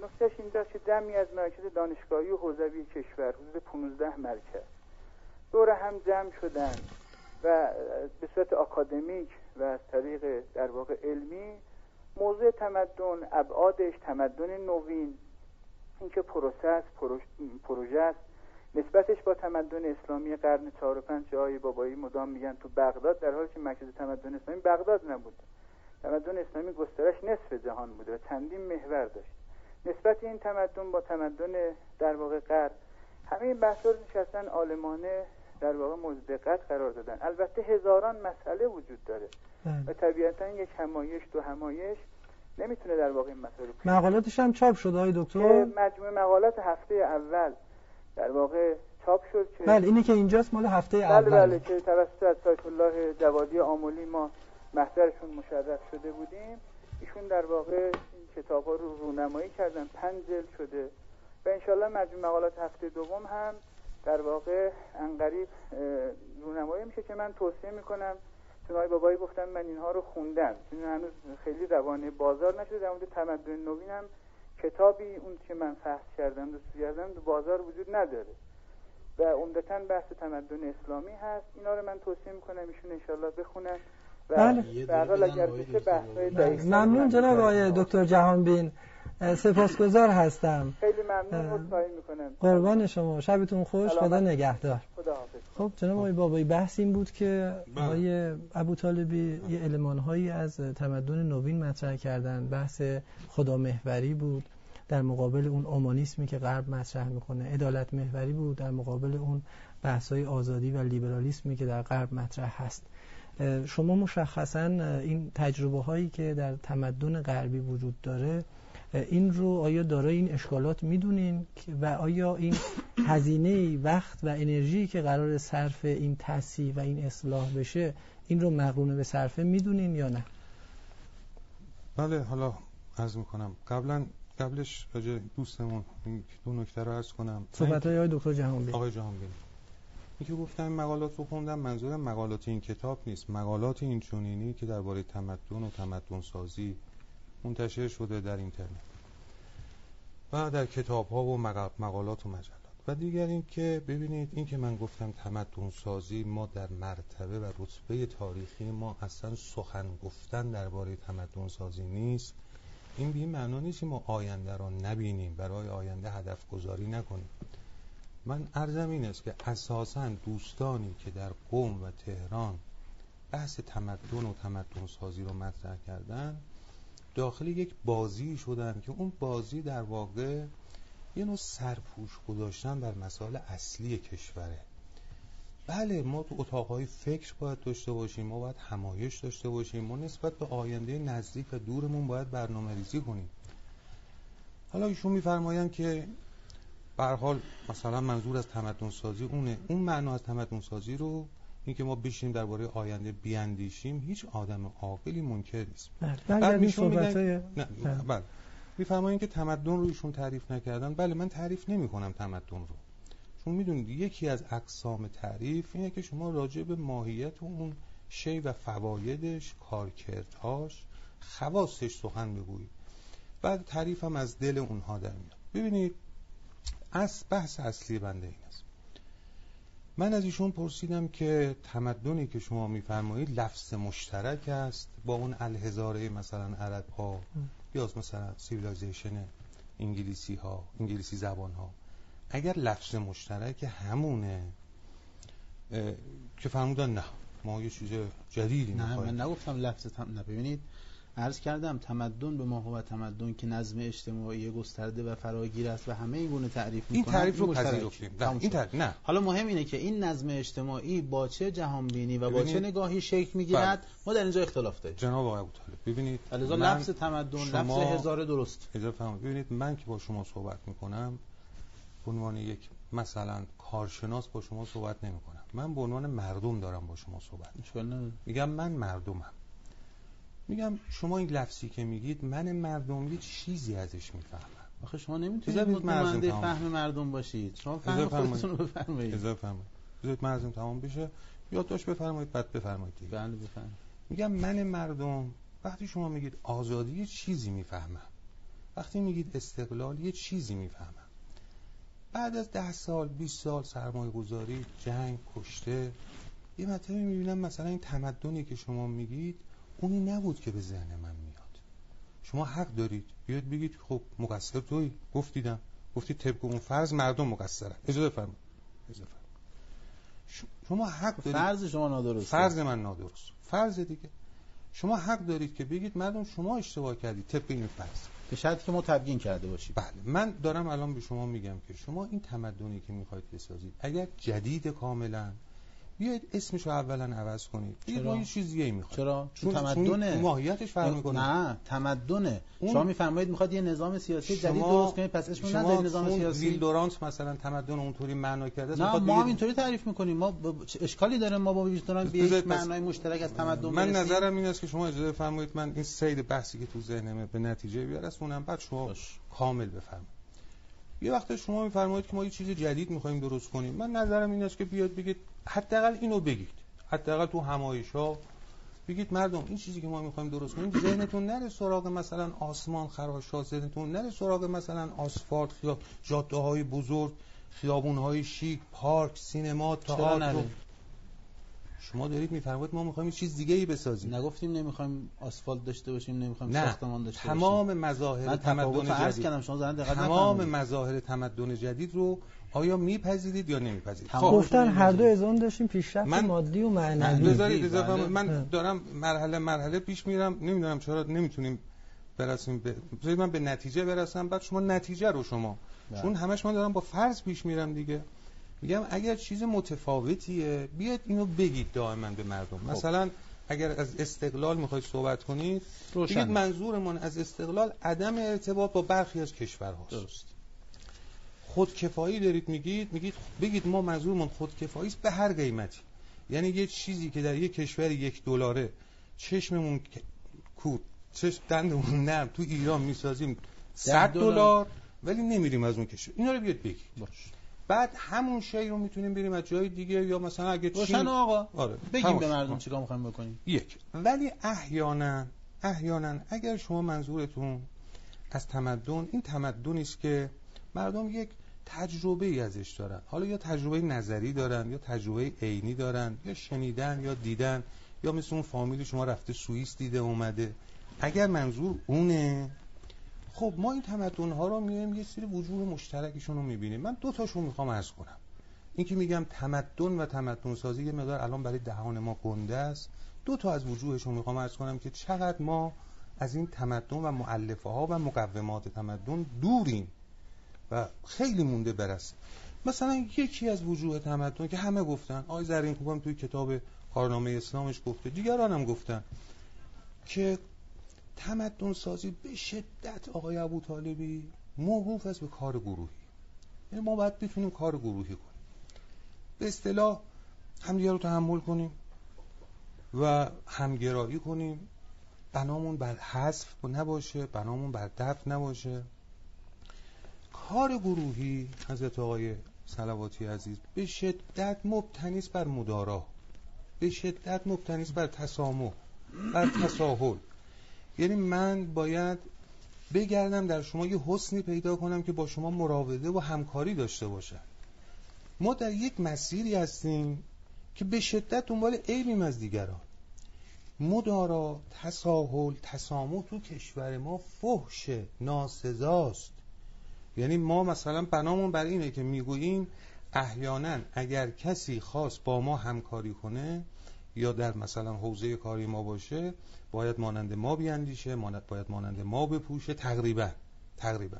نکتهش اینجاست که جمعی از مراکز دانشگاهی و حوزوی کشور حدود 15 مرکز. دور هم جمع شدن و به صورت آکادمیک و از طریق در واقع علمی موضوع تمدن ابعادش تمدن نوین اینکه پروسه است پروژه است. نسبتش با تمدن اسلامی قرن چهار و پنج جای بابایی مدام میگن تو بغداد در حالی که مرکز تمدن اسلامی بغداد نبود. تمدن اسلامی گسترش نصف جهان بوده و چندین محور داشت. نسبت این تمدن با تمدن در واقع غرب همه این بحث رو نشستن آلمانه در واقع مورد دقت قرار دادن. البته هزاران مسئله وجود داره. بله. و طبیعتا یک همایش دو همایش نمی‌تونه در واقع این مسائل
مقالاتش هم چاپ شده های دکتر؟
مجموعه مقالات هفته اول در واقع چاپ شد
که بله اینه که اینجاست مال هفته
بله
اول.
بله که توسط سایت الله جوادی آمولی ما محضرشون مشرف شده بودیم ایشون در واقع این کتاب ها رو رونمایی کردن. پنج جلد شده. و انشالله مجموع مقالات هفته دوم هم در واقع انقریب رونمایی میشه که من توصیه می‌کنم. چون آقای بابایی گفتن من اینها رو خوندم. چون هنوز خیلی روانه بازار نشده. در مورد تمدن نوین هم کتابی اون که من فحص کردم دوست کردم تو بازار وجود نداره. و عمدتا بحث تمدن اسلامی هست. اینا رو من توصیه می‌کنم ایشون انشالله بخونن.
بله.
حال اگر بشه
ممنون جناب آقای دکتر جهانبین. سپاسگزار هستم.
خیلی ممنون می‌کنم.
قربان شما. شبتون خوش خدا. نگهدار. خب جناب آقای بابایی بحث این بود که
بله.
آقای ابو طالبی یه المانهایی از تمدن نوین مطرح کردن. بحث خدا محوری بود. در مقابل اون اومانیسمی که غرب مطرح می‌کنه عدالت محوری بود. در مقابل اون بحث‌های آزادی و لیبرالیسمی که در غرب مطرح هست. شما مشخصا این تجربه هایی که در تمدن غربی وجود داره این رو آیا دارای این اشکالات می‌دونین و آیا این هزینه وقت و انرژی که قرار صرف این تصحیح و این اصلاح بشه این رو مقرونه به صرفه می‌دونین یا نه؟
بله حالا عرض می‌کنم. قبلا قبلش راجع دوستمون دو نکته رو عرض کنم.
صحبت های آقای دکتر جهانبی
آقای جهانبین این که گفتم مقالات رو خوندم منظورم مقالات این کتاب نیست. مقالات این چونینی که درباره تمدن و تمدن سازی منتشر شده در اینترنت و در کتاب ها و مق- مقالات و مجلات. و دیگر این که ببینید این که من گفتم تمدن سازی ما در مرتبه و رتبه تاریخی ما اصلا سخن گفتن درباره تمدن سازی نیست. این به این معنا نیست ما آینده را نبینیم. برای آینده هدف گذاری نکنیم. من عرضم این است که اساسا دوستانی که در قوم و تهران بحث تمدن و تمدن سازی رو مطرح کردن داخل یک بازی شدن که اون بازی در واقع یه نوع سرپوش گذاشتن بر مسائل اصلی کشوره. بله ما تو اتاقهای فکر باید داشته باشیم ما باید همایش داشته باشیم ما نسبت به آینده نزدیک و دورمون باید برنامه ریزی کنیم. حالا ایشون میفرمایند که به هر حال مثلا منظور از تمدن سازی اونه. اون معنا از تمدن سازی رو اینکه ما بشیم درباره آینده بیاندیشیم هیچ آدم عاقلی منکر نیست.
بله.
بعد میگن-
های
نه
بله.
بله. میفرمایین که تمدن رو ایشون تعریف نکردن. بله من تعریف نمی کنم تمدن رو. چون می‌دونید یکی از اقسام تعریف اینه که شما راجع به ماهیت اون شی و فوایدش کارکردهاش خواستش سخن بگویید. بعد تعریف هم از دل اونها در میاد. ببینید از بحث اصلی بنده این است. من از ایشون پرسیدم که تمدنی که شما میفرمایید لفظ مشترک است با اون الحضارة مثلا عرب ها یا مثلا civilization انگلیسی ها انگلیسی زبان ها اگر لفظ مشترک همونه که فرمودن نه ما یه چیز جدیدی
نه. من نگفتم لفظ تم... نه. ببینید عرض کردم تمدن به ما هو تمدن که نظم اجتماعی گسترده و فراگیر است و همه این گونه تعریف
این
می‌کنند،
تعریف رو. پذیرفتیم. این. تعریف نه.
حالا مهم اینه که این نظم اجتماعی با چه جهانبینی و با چه نگاهی شکل می‌گیرد؟ ما در اینجا اختلاف داریم.
جناب آقای ابوطالب ببینید من-
لفظ تمدن
شما-
لفظ هزار درست.
اجازه ببینید من که با شما صحبت می‌کنم به عنوان یک مثلا کارشناس با شما صحبت نمی کنم من به عنوان مردم دارم با شما صحبت می‌کنم. میگم من مردمم. میگم شما این لفظی که میگید من مردم یه چیزی ازش می‌فهمم.
آخه شما نمی‌تونید متمنده. فهم مردم باشید. شما فهم. خودتون رو بفرمایید.
اجازه فرمایید بذارید مرزم تمام بشه. یادداشت بفرمایید بعد بفرمایید دیگه.
بله بفرمایید.
میگم من مردم وقتی شما میگید آزادی یه چیزی می‌فهمم. وقتی میگید استقلال یه چیزی می‌فهمم. بعد از ده سال 20 سال سرمایه گذاری جنگ کشته یه مطلبی می‌بینم مثلا این تمدنی که شما میگید اونی نبود که به ذهن من میاد. شما حق دارید. بیاید بگید خب مقصر توی گفتیدم. گفتید طبق اون فرض مردم مقصرن اجازه فرمایید اجازه ش- شما حق دارید.
فرض شما نادرست
فرض من نادرست. فرض دیگه. شما حق دارید که بگید مردم شما اشتباه کردید. طبق این فرض.
به شرطی که ما تبیین کرده باشیم.
بله. من دارم الان به شما میگم که شما این تمدنی که می‌خواید بسازید اگر جدید کاملا بیاید اسمشو اولا عوض کنید.
چرا؟
ما یه چیز دیگه می‌خوایم.
چرا؟ چون تمدنه.
ماهیتش فرق می‌کنه.
نه تمدنه.
اون-
شما میفرمایید می‌خواد یه نظام سیاسی جدید درست کنید پس اسمش
شما
نذارید نظام سیاسی.
ویل دورانت مثلا تمدن اونطوری معنا کرده
نه
می‌خواد
ما اینطوری تعریف می‌کنیم. ما ب- اشکالی داره ما با ویژداران به یک معنای مشترک از تمدن
من
برسیم؟
نظرم این است که شما اجازه فرمایید من این سید بحثی که تو ذهنمه به نتیجه بیارسونم بعد شما. کامل بفرمایید. یه وقت شما میفرمایید که ما یه چیز جدید می‌خوایم درست کنیم. من نظرم این است که بیاد بگید حداقل اینو بگید. حداقل تو همایش ها بگید مردم این چیزی که ما می‌خوایم درست کنیم ذهنتون نره سراغ مثلا آسمان خراشات ذهنتون نره سراغ مثلا آسفالت یا جاده های بزرگ خیابون های شیک پارک سینما تئاتر. شما دارید میفرمایید ما می‌خوایم چیز دیگه ای بسازیم
نگفتیم نمی‌خوایم آسفالت داشته باشیم نمی‌خوایم
نه.
ساختمان داشته
تمام
باشیم
مظاهر تمدن جدید
کردم شما
تمام. مظاهر تمدن جدید رو آیا میپذیرید یا نمیپذیرید
تمام.
خب
گفتن هر دو. از اون داشتیم پیشرفت
من-
مادی و معنوی
بذارید اضافه
بله.
من. دارم مرحله مرحله پیش میرم نمی‌دونم چرا نمی‌تونیم برسیم به بذارید من به نتیجه برسم بعد شما نتیجه رو شما
بله.
چون همش من دارم با فرض پیش میرم دیگه میگم اگر چیز متفاوتیه بیاد اینو بگید دائما به مردم.
خب.
مثلا اگر از استقلال می‌خواید صحبت کنید بگید
روشن
منظورمان از استقلال عدم ارتباط با برخی از کشورهاست.
درست.
خودکفایی دارید میگید میگید بگید ما منظورمون خودکفایی است به هر قیمتی. یعنی یه چیزی که در یک کشور یک دلاره چشممون کور چشم دندمون نرم تو ایران می‌سازیم 100
دلار.
دلار ولی نمیریم از اون کشور. اینا رو بیاد بگید.
باش.
بعد همون شی رو می‌تونیم بریم از جای دیگه یا مثلا اگه چین
آقا.
آره
بگیم به. مردم چیکار می‌خوایم بکنیم.
یک. ولی احیانا احیانا اگر شما منظورتون از تمدن این تمدنی است که مردم یک تجربه ای ازش دارن. حالا یا تجربه نظری دارن یا تجربه عینی دارن یا شنیدن یا دیدن یا مثل اون فامیل شما رفته سوئیس دیده اومده. اگر منظور اونه خب ما این تمدن ها رو میایم یه سری وجوه مشترکشون رو می‌بینیم. من دو تاشون می‌خوام عرض کنم. این که میگم تمدن و تمدن سازی یه مقدار الان برای دهان ما گنده است. دو تا از وجوهشون می‌خوام عرض کنم که چقدر ما از این تمدن و معلفه ها و مقومات تمدن دوریم و خیلی مونده برسه مثلا یکی از وجوه تمدن که همه گفتن آقای زرین خوبم توی کتاب کارنامه اسلامش گفته دیگران هم گفتن که تمدن سازی به شدت آقای ابو طالبی موقوف است به کار گروهی. یعنی ما باید بتونیم کار گروهی کنیم. به اصطلاح همدیگه رو تحمل کنیم و همگرایی کنیم. بنامون بر حذف نباشه بنامون بر دفع نباشه. کار گروهی حضرت آقای صلواتی عزیز به شدت مبتنی بر مدارا به شدت مبتنی بر تسامح بر تساهل. یعنی من باید بگردم در شما یه حسنی پیدا کنم که با شما مراوده و همکاری داشته باشم ما در یک مسیری هستیم که به شدت دنبال عیبیم از دیگران. مدارا تساهل تسامح تو کشور ما فحش ناسزاست. یعنی ما مثلا بنامون بر اینه که می‌گوییم احیانا اگر کسی خواست با ما همکاری کنه یا در مثلا حوزه کاری ما باشه باید مانند ما بیاندیشه باید مانند ما بپوشه تقریبا تقریبا.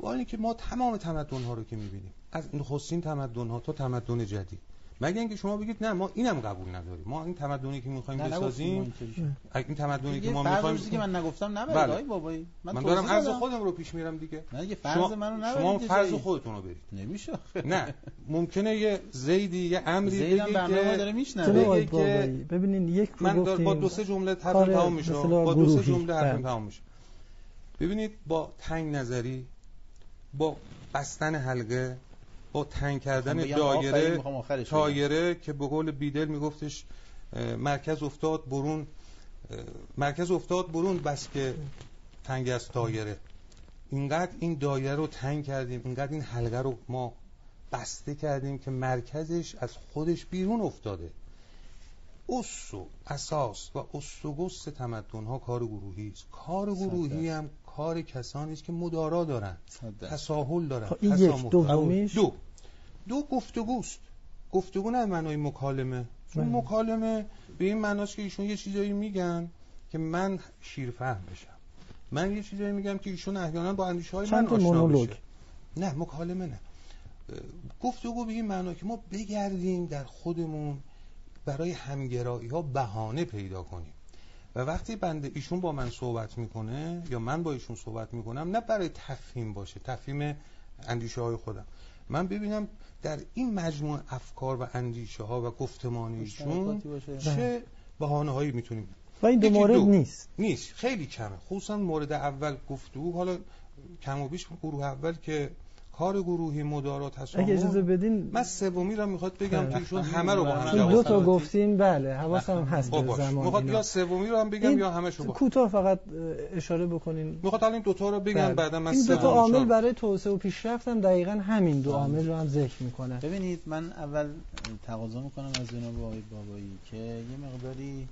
و اینه که ما تمام تمدن ها رو که می‌بینیم از نخستین تمدن ها تا تمدن جدید مگه اینکه شما بگید نه ما اینم قبول نداریم ما این تمدنی که می‌خوایم
نه
بسازیم. این تمدنی که ما می‌خوایم
که من نگفتم نبرید
بله.
آقای بابایی
من,
من,
دارم عرض. خودم رو پیش میرم دیگه
نه یه فرض
شما,
منو نبرید
شما فرض. خودتون رو برید
نمیشه
نه ممکنه یه زیدی یه امری
برنامه
که
داره میشنوه
که
ببینین یک
من با دو سه جمله حرفم تمام میشه با دو سه. جمله حرفم
بله.
تمام میشه ببینید با تنگ نظری با بستن حلقه با تنگ کردن دایره. تایره که به قول بیدل میگفتش مرکز افتاد برون مرکز افتاد برون بس که تنگ از دایره اینقدر این دایره رو تنگ کردیم اینقدر این حلقه رو ما بسته کردیم که مرکزش از خودش بیرون افتاده اس و اساس و اس و گست تمدن ها کار گروهی است کار گروهی. هم کار کسانی است که مدارا دارن. تساهل دارن
خب این یک. دومیش
دو دو گفتگوست. گفتگو نه معنای مکالمه. چون
بله.
مکالمه به این معناست که ایشون یه چیزایی میگن که من شیرفهم بشم. من یه چیزایی میگم که ایشون احیانا با اندیشه های من آشنا. بشه. نه مکالمه نه. گفتگو به این معنا که ما بگردیم در خودمون برای همگرایی ها بهانه پیدا کنیم. و وقتی بنده ایشون با من صحبت می‌کنه یا من با ایشون صحبت می‌کنم نه برای تفهیم باشه تفهیم اندیشه های خودم. من ببینم در این مجموع افکار و اندیشه ها و گفتمان ایشون
مشترکاتی باشه.
چه بهانه هایی می‌تونیم
و این دو مورد
دو.
نیست.
نیست. خیلی کمه. خصوصا مورد اول گفتگو حالا کم و بیش گروه اول که کار گروهی مدارا تسامح
اگه اجازه بدین
من سومی رو می‌خواد بگم
بله.
که ایشون همه رو با هم
چون
جواب
دو تا. گفتین بله حواسم هست
خب
به
باش
زمان
می‌خواد. یا سومی رو هم بگم یا همشو با
کوتاه فقط اشاره بکنین
می‌خواد الان این دوتا رو بگم
بله.
بعدا من
این دو تا عامل
رو-
برای توسعه و پیشرفت هم دقیقا همین دو
بله.
عامل رو هم ذکر می‌کنن
ببینید من اول تقاضا می‌کنم از جناب آقای بابایی که یه مقداری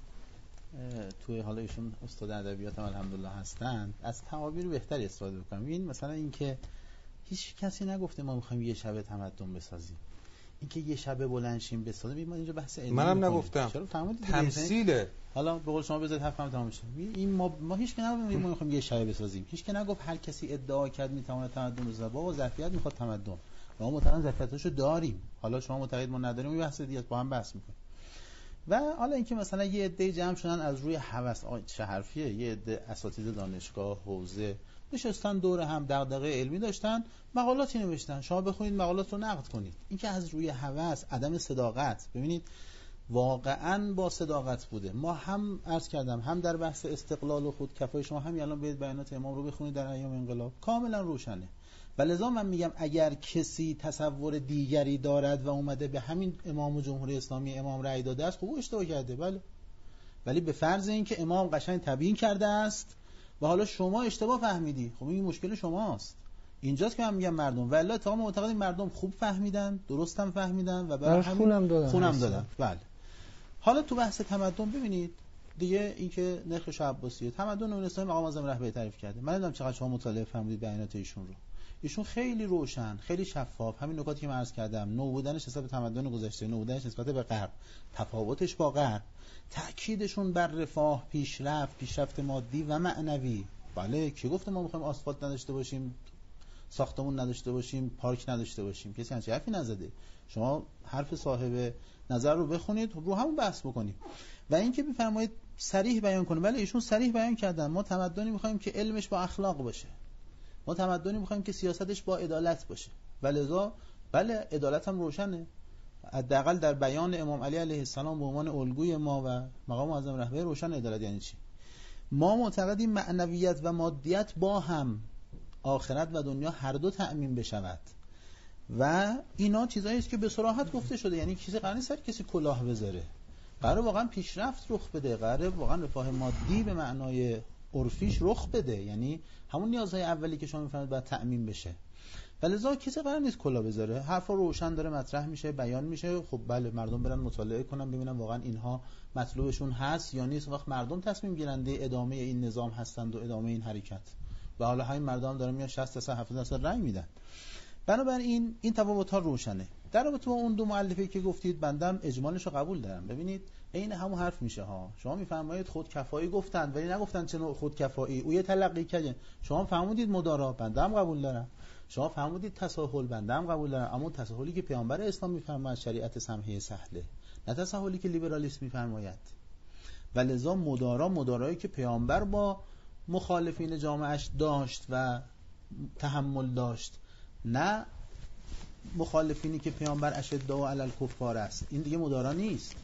توی حالا ایشون استاد ادبیات هم الحمدلله هستند از تعابیر بهتری استفاده بکنم این مثلا اینکه هیچ کسی نگفته ما می‌خوایم یه شب تمدن بسازیم. اینکه یه شب بلنشیم بسازیم ما اینجا بحث علمی
منم. نگفتم.
چرا؟
تمثیله.
حالا به قول شما بذارید حرفم تمام شه. این ما ما هیچ که نگفتیم ما می‌خوایم یه شب بسازیم. هیچ که نگفت هر کسی ادعا کرد می‌تونه تمدن بسازه بابا ظرفیت می‌خواد تمدن. ما معتقد ظرفیتاشو داریم. حالا شما معتقد ما نداریم این بحث دیگه با هم بحث می‌کنیم. و حالا اینکه مثلا یه عده جمع شدن از روی هوس چه حرفیه؟ یه عده اساتید دانشگاه حوزه نشستن دور هم دغدغه علمی داشتن مقالاتی نوشتن. شما بخونید مقالات رو نقد کنید. اینکه از روی هوس عدم صداقت. ببینید واقعا با صداقت بوده. ما هم عرض کردم هم در بحث استقلال و خودکفای شما همین الان برید بیانات امام رو بخونید در ایام انقلاب. کاملا روشنه. و لذا من میگم اگر کسی تصور دیگری دارد و اومده به همین امام جمهوری اسلامی امام رأی داده است خب او اشتباه کرده بله. ولی به فرض اینکه امام قشنگ تبیین کرده است و حالا شما اشتباه فهمیدی. خب این مشکل شماست. اینجاست که من میگم مردم. والله تا ما معتقدیم مردم خوب فهمیدن درستم فهمیدن و برای همین
خونم دادن.
خونم. دادم بله. حالا تو بحث تمدن ببینید. دیگه اینکه نرخ عباسیه تمدن اون اسلامی مقام اعظم رهبری تعریف کرده. من نمی‌دونم چقدر شما مطالعه فرمودید بیانات ایشون رو. ایشون خیلی روشن خیلی شفاف. همین نکاتی که عرض کردم نو بودنش به تمدن گذشته نو بودنش نسبت به غرب. تفاوتش با غرب. تاکیدشون بر رفاه پیشرفت پیشرفت مادی و معنوی. بله کی گفته ما می‌خوایم آسفالت نداشته باشیم ساختمون نداشته باشیم پارک نداشته باشیم؟ کسی همچین حرفی نزده. شما حرف صاحب نظر رو بخونید رو همون بحث بکنید و اینکه بفرمایید صریح بیان کنه. بله ایشون صریح بیان کردن. ما تمدنی می‌خوایم که علمش با اخلاق باشه. ما تمدنی می‌خوایم که سیاستش با عدالت باشه. و لذا بله عدالت هم روشنه. حداقل در بیان امام علی علیه السلام به عنوان الگوی ما و مقام معظم رهبری روشن عدالت یعنی چی؟ ما معتقدیم معنویت و مادیت با هم آخرت و دنیا هر دو تأمین بشود. و اینا چیزایی است که به صراحت گفته شده. یعنی کسی قرار سر کسی کلاه بذاره. قرار واقعا پیشرفت رخ بده. قرار واقعا رفاه مادی به معنای عرفیش رخ بده. یعنی همون نیازهای اولی که شما می‌فهمید باید تأمین بشه. ولذا کسی قرار نیست کلا بذاره. حرفا روشن داره مطرح میشه بیان میشه. خب بله مردم برن مطالعه کنن ببینن واقعا اینها مطلوبشون هست یا نیست. وقت مردم تصمیم گیرنده ادامه این نظام هستند و ادامه این حرکت. و حالا همین مردم دارن میان 60 درصد 70 درصد رأی میدن. بنابراین این تفاوت ها روشنه. در رابطه با اون دو مؤلفه که گفتید بندم اجمالش رو قبول دارم. ببینید عین همون حرف میشه ها. شما میفرمایید خودکفایی گفتند ولی نگفتن چه نوع خودکفایی او یه تلقی کردن شما فهمودید مدارا بندم قبول دارم. شما فهمودید تساهل بندم قبول دارم. اما تساهلی که پیامبر اسلام میفرماید شریعت سمحه سهله. نه تساهلی که لیبرالیسم میفرماید. و لذا مدارا مدارایی که پیامبر با مخالفین جامعش داشت و تحمل داشت نه مخالفینی که پیامبر اشد علی الکفار است. این دیگه مدارا نیست.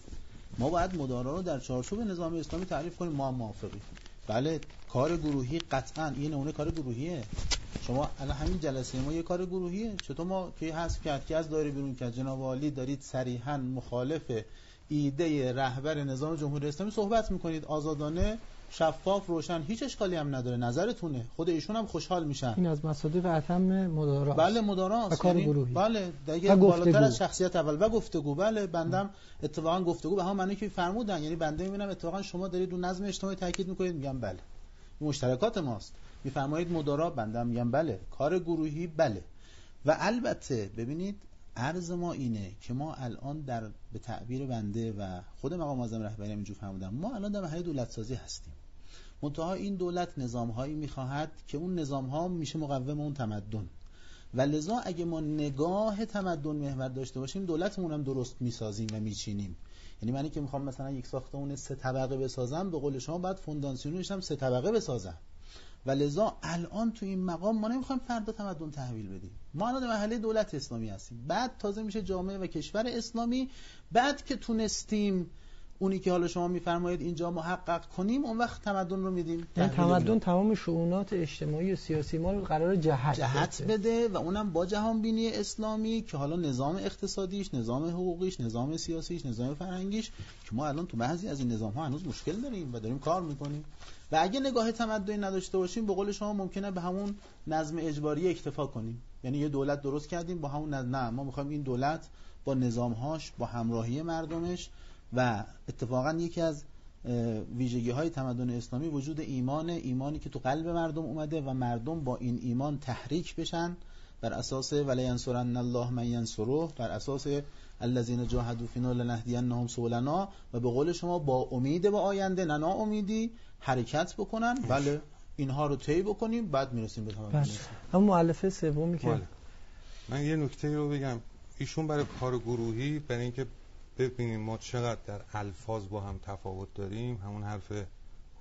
ما باید مدارا رو در چارچوب نظام اسلامی تعریف کنیم. ما موافقیم. بله کار گروهی قطعا این نمونه کار گروهیه. شما الان همین جلسه ما یه کار گروهیه. چطور ما که حذف که از دایره بیرون کرد. جناب عالی دارید صریحا مخالف ایده رهبر نظام جمهوری اسلامی صحبت می‌کنید. آزادانه شفاف روشن هیچ اشکالی هم نداره. نظرتونه. خود ایشون هم خوشحال میشن.
این از مصادیق اتم مدارا
بله مدارا
و کار گروهی.
بله دیگه. بالاتر از شخصیت اول. و گفتگو. بله بندم اتفاقا گفتگو. به هم معنی که فرمودن یعنی بنده می‌بینم اتفاقا شما دارید رو نظم اجتماعی تاکید می‌کنید. میگم بله. این مشترکات ماست. میفرمایید مدارا بنده میگم بله. کار گروهی بله. و البته ببینید عرض ما اینه که ما الان در به تعبیر بنده و خود مقام معظم رهبری هم اینجور فرمودم ما الان در مرحله دولت سازی هستیم. منتها این دولت نظام هایی می‌خواهد که اون نظام ها میشه مقوم اون تمدن. و لذا اگه ما نگاه تمدن محور داشته باشیم دولتمون هم درست می‌سازیم و میچینیم. یعنی منی که می‌خوام مثلا یک ساختمون سه طبقه بسازم به قول شما بعد فونداسیونش هم سه طبقه بسازم. و لذا الان تو این مقام ما نمی‌خوایم فردا تمدن تحویل بدیم. ما الان در مرحله دولت اسلامی هستیم. بعد تازه میشه جامعه و کشور اسلامی. بعد که تونستیم اونی که حالا شما میفرمایید اینجا محقق کنیم اون وقت تمدن رو میدیم.
تمدن تمام شؤونات اجتماعی و سیاسی ما رو قرار جهت
جهت بده. و اونم با جهان بینی اسلامی که حالا نظام اقتصادیش نظام حقوقیش نظام سیاسیش نظام فرهنگیش که ما الان تو بعضی از این نظام ها هنوز مشکل داریم و داریم کار می‌کنیم. و اگه نگاه تمدنی نداشته باشیم به قول شما ممکنه به همون نظم اجباری اکتفا کنیم. یعنی یه دولت درست کردیم با همون نه ما می‌خوایم این دولت با نظامهاش با همراهی مردمش و اتفاقا یکی از ویژگی های تمدن اسلامی وجود ایمان ایمانی که تو قلب مردم اومده و مردم با این ایمان تحریک بشن بر اساس ولی ینصرن الله من ینصره بر اساس الذين جاهدوا فينا لنهدينهم سبلنا و به قول شما با امید به آینده نه امیدی حرکت بکنن بله اینها رو طی بکنیم بعد می‌رسیم به تمام
بله. اما مؤلفه سومی که
بله. من یه نکته رو بگم ایشون برای کار گروهی برای اینکه ببینیم ما چقدر در الفاظ با هم تفاوت داریم. همون حرف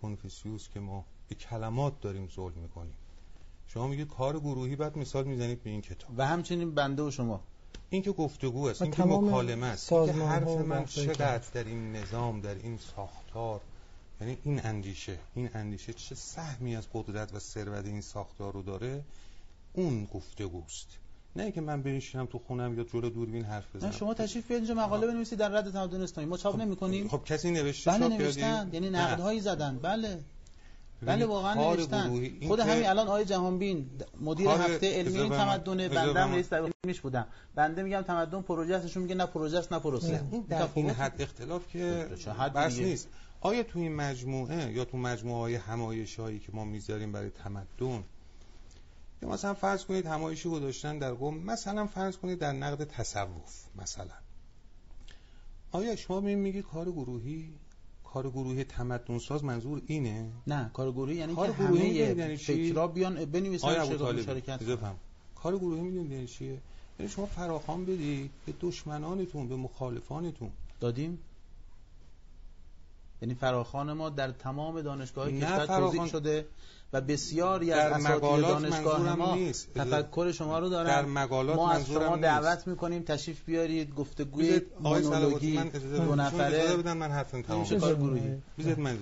کنفیسیوس که ما به کلمات داریم ظلم می‌کنیم. شما میگید کار گروهی بعد مثال می‌زنید به این کتاب.
و همچنین بنده و شما.
این که گفتگو است این که مکالمه است که حرف من چقدر در این نظام در این ساختار یعنی این اندیشه این اندیشه چه سهمی از قدرت و ثروت این ساختار رو داره؟ اون گفتگوست. نه که من بنشینم تو خونم یا جلو دوربین حرف بزنم.
شما تشریف بیارید اینجا مقاله بنویسید در رد تمدن اسلامی ما چاپ خب نمی‌کنیم.
خب کسی نوشته
بله نوشتن. یعنی نقدهایی زدن. بله. بله واقعا نوشتن. خود همین الان آقای جهانبین مدیر هفته علمی این تمدن بنده رئیس میش بودم. بنده میگم تمدن پروژه استشون میگه نه پروژه است نه پروسه.
این حد اختلاف که بس نیست. آیا تو این مجموعه یا تو مجموعه های همایشایی که ما می‌ذاریم برای تمدن یا مثلا فرض کنید همایشی گذاشتن در قوم مثلا فرض کنید در نقد تصوف مثلا. آیا شما می میگی کار گروهی؟ کار گروهی تمدن ساز منظور اینه؟
نه کار گروهی یعنی کار که گروهی یعنی فکرا بیان بنویسن
شرکت کار گروهی می‌دونید یعنی چیه؟ یعنی شما فراخوان بدید به دشمنانتون به مخالفانتون.
دادیم؟ یعنی فراخان ما در تمام دانشگاه کشور توضیح شده. و بسیاری از اساتید دانشگاه ما نیست. تفکر شما رو دارن.
در مقالات
ما از شما دعوت می‌کنیم تشریف بیارید گفتگوی مونولوژی دو نفره.
بدن من حرفم تمام
کار گروهی؟
من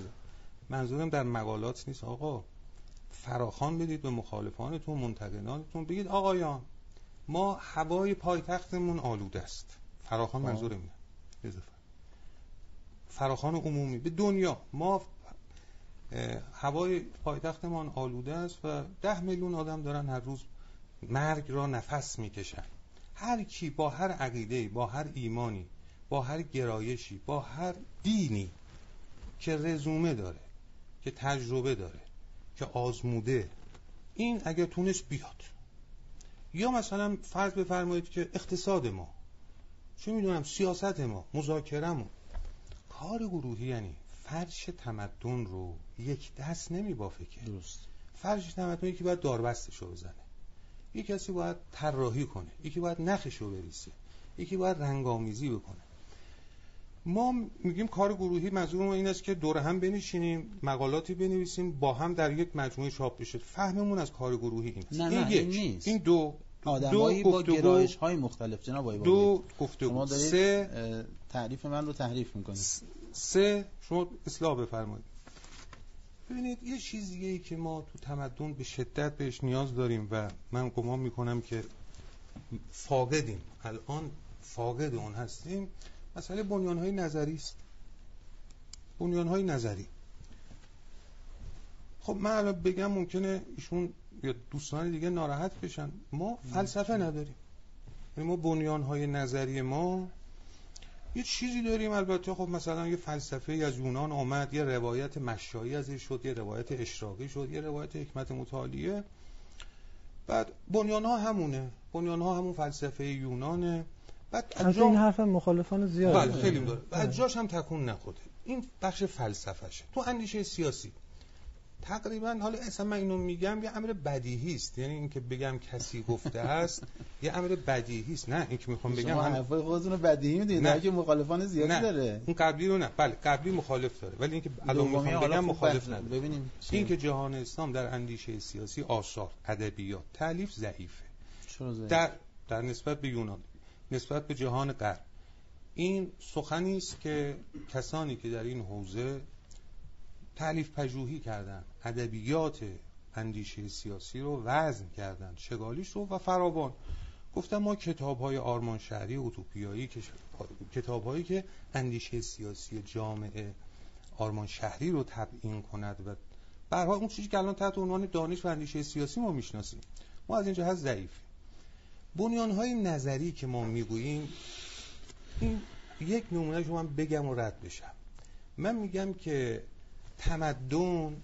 منظورم در مقالات نیست آقا. فراخان بدید به مخالفانتون منتقدانتون. بگید آقایان ما هوای پایتختمون آلوده است. فراخان منظور اینه. فراخان عمومی. به دنیا. ما هوای پایتختمان آلوده است و ده میلیون آدم دارن هر روز مرگ را نفس می‌کشن. هر کی با هر عقیده با هر ایمانی با هر گرایشی با هر دینی که رزومه داره که تجربه داره که آزموده این اگر تونست بیاد. یا مثلا فرض بفرمایید که اقتصاد ما چه می‌دونم سیاست ما مذاکرمون کار گروهی یعنی فرش تمدن رو یک دست نمی بافه که.
درست.
فرش تمدن یکی باید داربستش رو بزنه. یک کسی باید طراحی کنه. یکی باید نخش رو بریسه یکی باید رنگامیزی بکنه. ما میگیم کار گروهی منظور این است که دور هم بنشینیم مقالاتی بنویسیم با هم در یک مجموعه چاپ بشه. فهممون از کار گروهی این است.
نه این, نه این نیست.
این دو.
آدمایی با گرایش های مختلف. جناب آقای
دو گفتگو
شما سه. تعریف من رو تحریف می‌کنید.
سه. شما اصلاح بفرمایید. ببینید یه چیز دیگه که ما تو تمدن به شدت بهش نیاز داریم و من گمان می‌کنم که فاقدیم. الان فاقد اون هستیم. مسئله بنیان های نظری است. بنیان های نظری. خب من الان بگم ممکنه ایشون یا دوستان دیگه ناراحت بشن. ما فلسفه نداریم. یعنی ما بنیان های نظری ما یه چیزی داریم البته. خب مثلا یه فلسفه از یونان آمد یه روایت مشایی ازش شد یه روایت اشراقی شد یه روایت حکمت متعالیه. بعد بنیان ها همونه. بنیان ها همون فلسفه یونانه بعد
از این حرف مخالفان زیاد
بله خیلی داره بعد جاش هم تکون نخوده این بخش فلسفهشه. تو اندیشه سیاسی. تقریبا حالا اصلا من اینو میگم یه امر بدیهی است. یعنی اینکه بگم کسی گفته است یه امر بدیهی است. نه اینکه می‌خوام بگم
شما حرفای خودتون رو بدیهی می‌دونید. نه. که مخالفان زیادی
نه.
داره.
اون قبلی رو نه. بله قبلی مخالف داره. ولی اینکه الان می‌خوام بگم مخالف نداره.
ببینیم
اینکه جهان اسلام در اندیشه سیاسی آثار ادبیات تعلیف ضعیفه؟ در در نسبت به یونان نسبت به جهان غرب. این سخنی است که کسانی که در این حوزه تعلیف پژوهی کردن ادبیات اندیشه سیاسی رو وزن کردن شگالیش رو و فراوان. گفتم ما کتاب های آرمان شهری اوتوپیایی کتاب هایی که اندیشه سیاسی جامعه آرمان شهری رو تبیین کند و برها اون چیزی که الان تحت عنوان دانش و اندیشه سیاسی ما می‌شناسیم. ما از این جهت ضعیف بنیان های نظری که ما می‌گوییم این یک نمونه شما بگم و رد بشم. من میگم که تمدن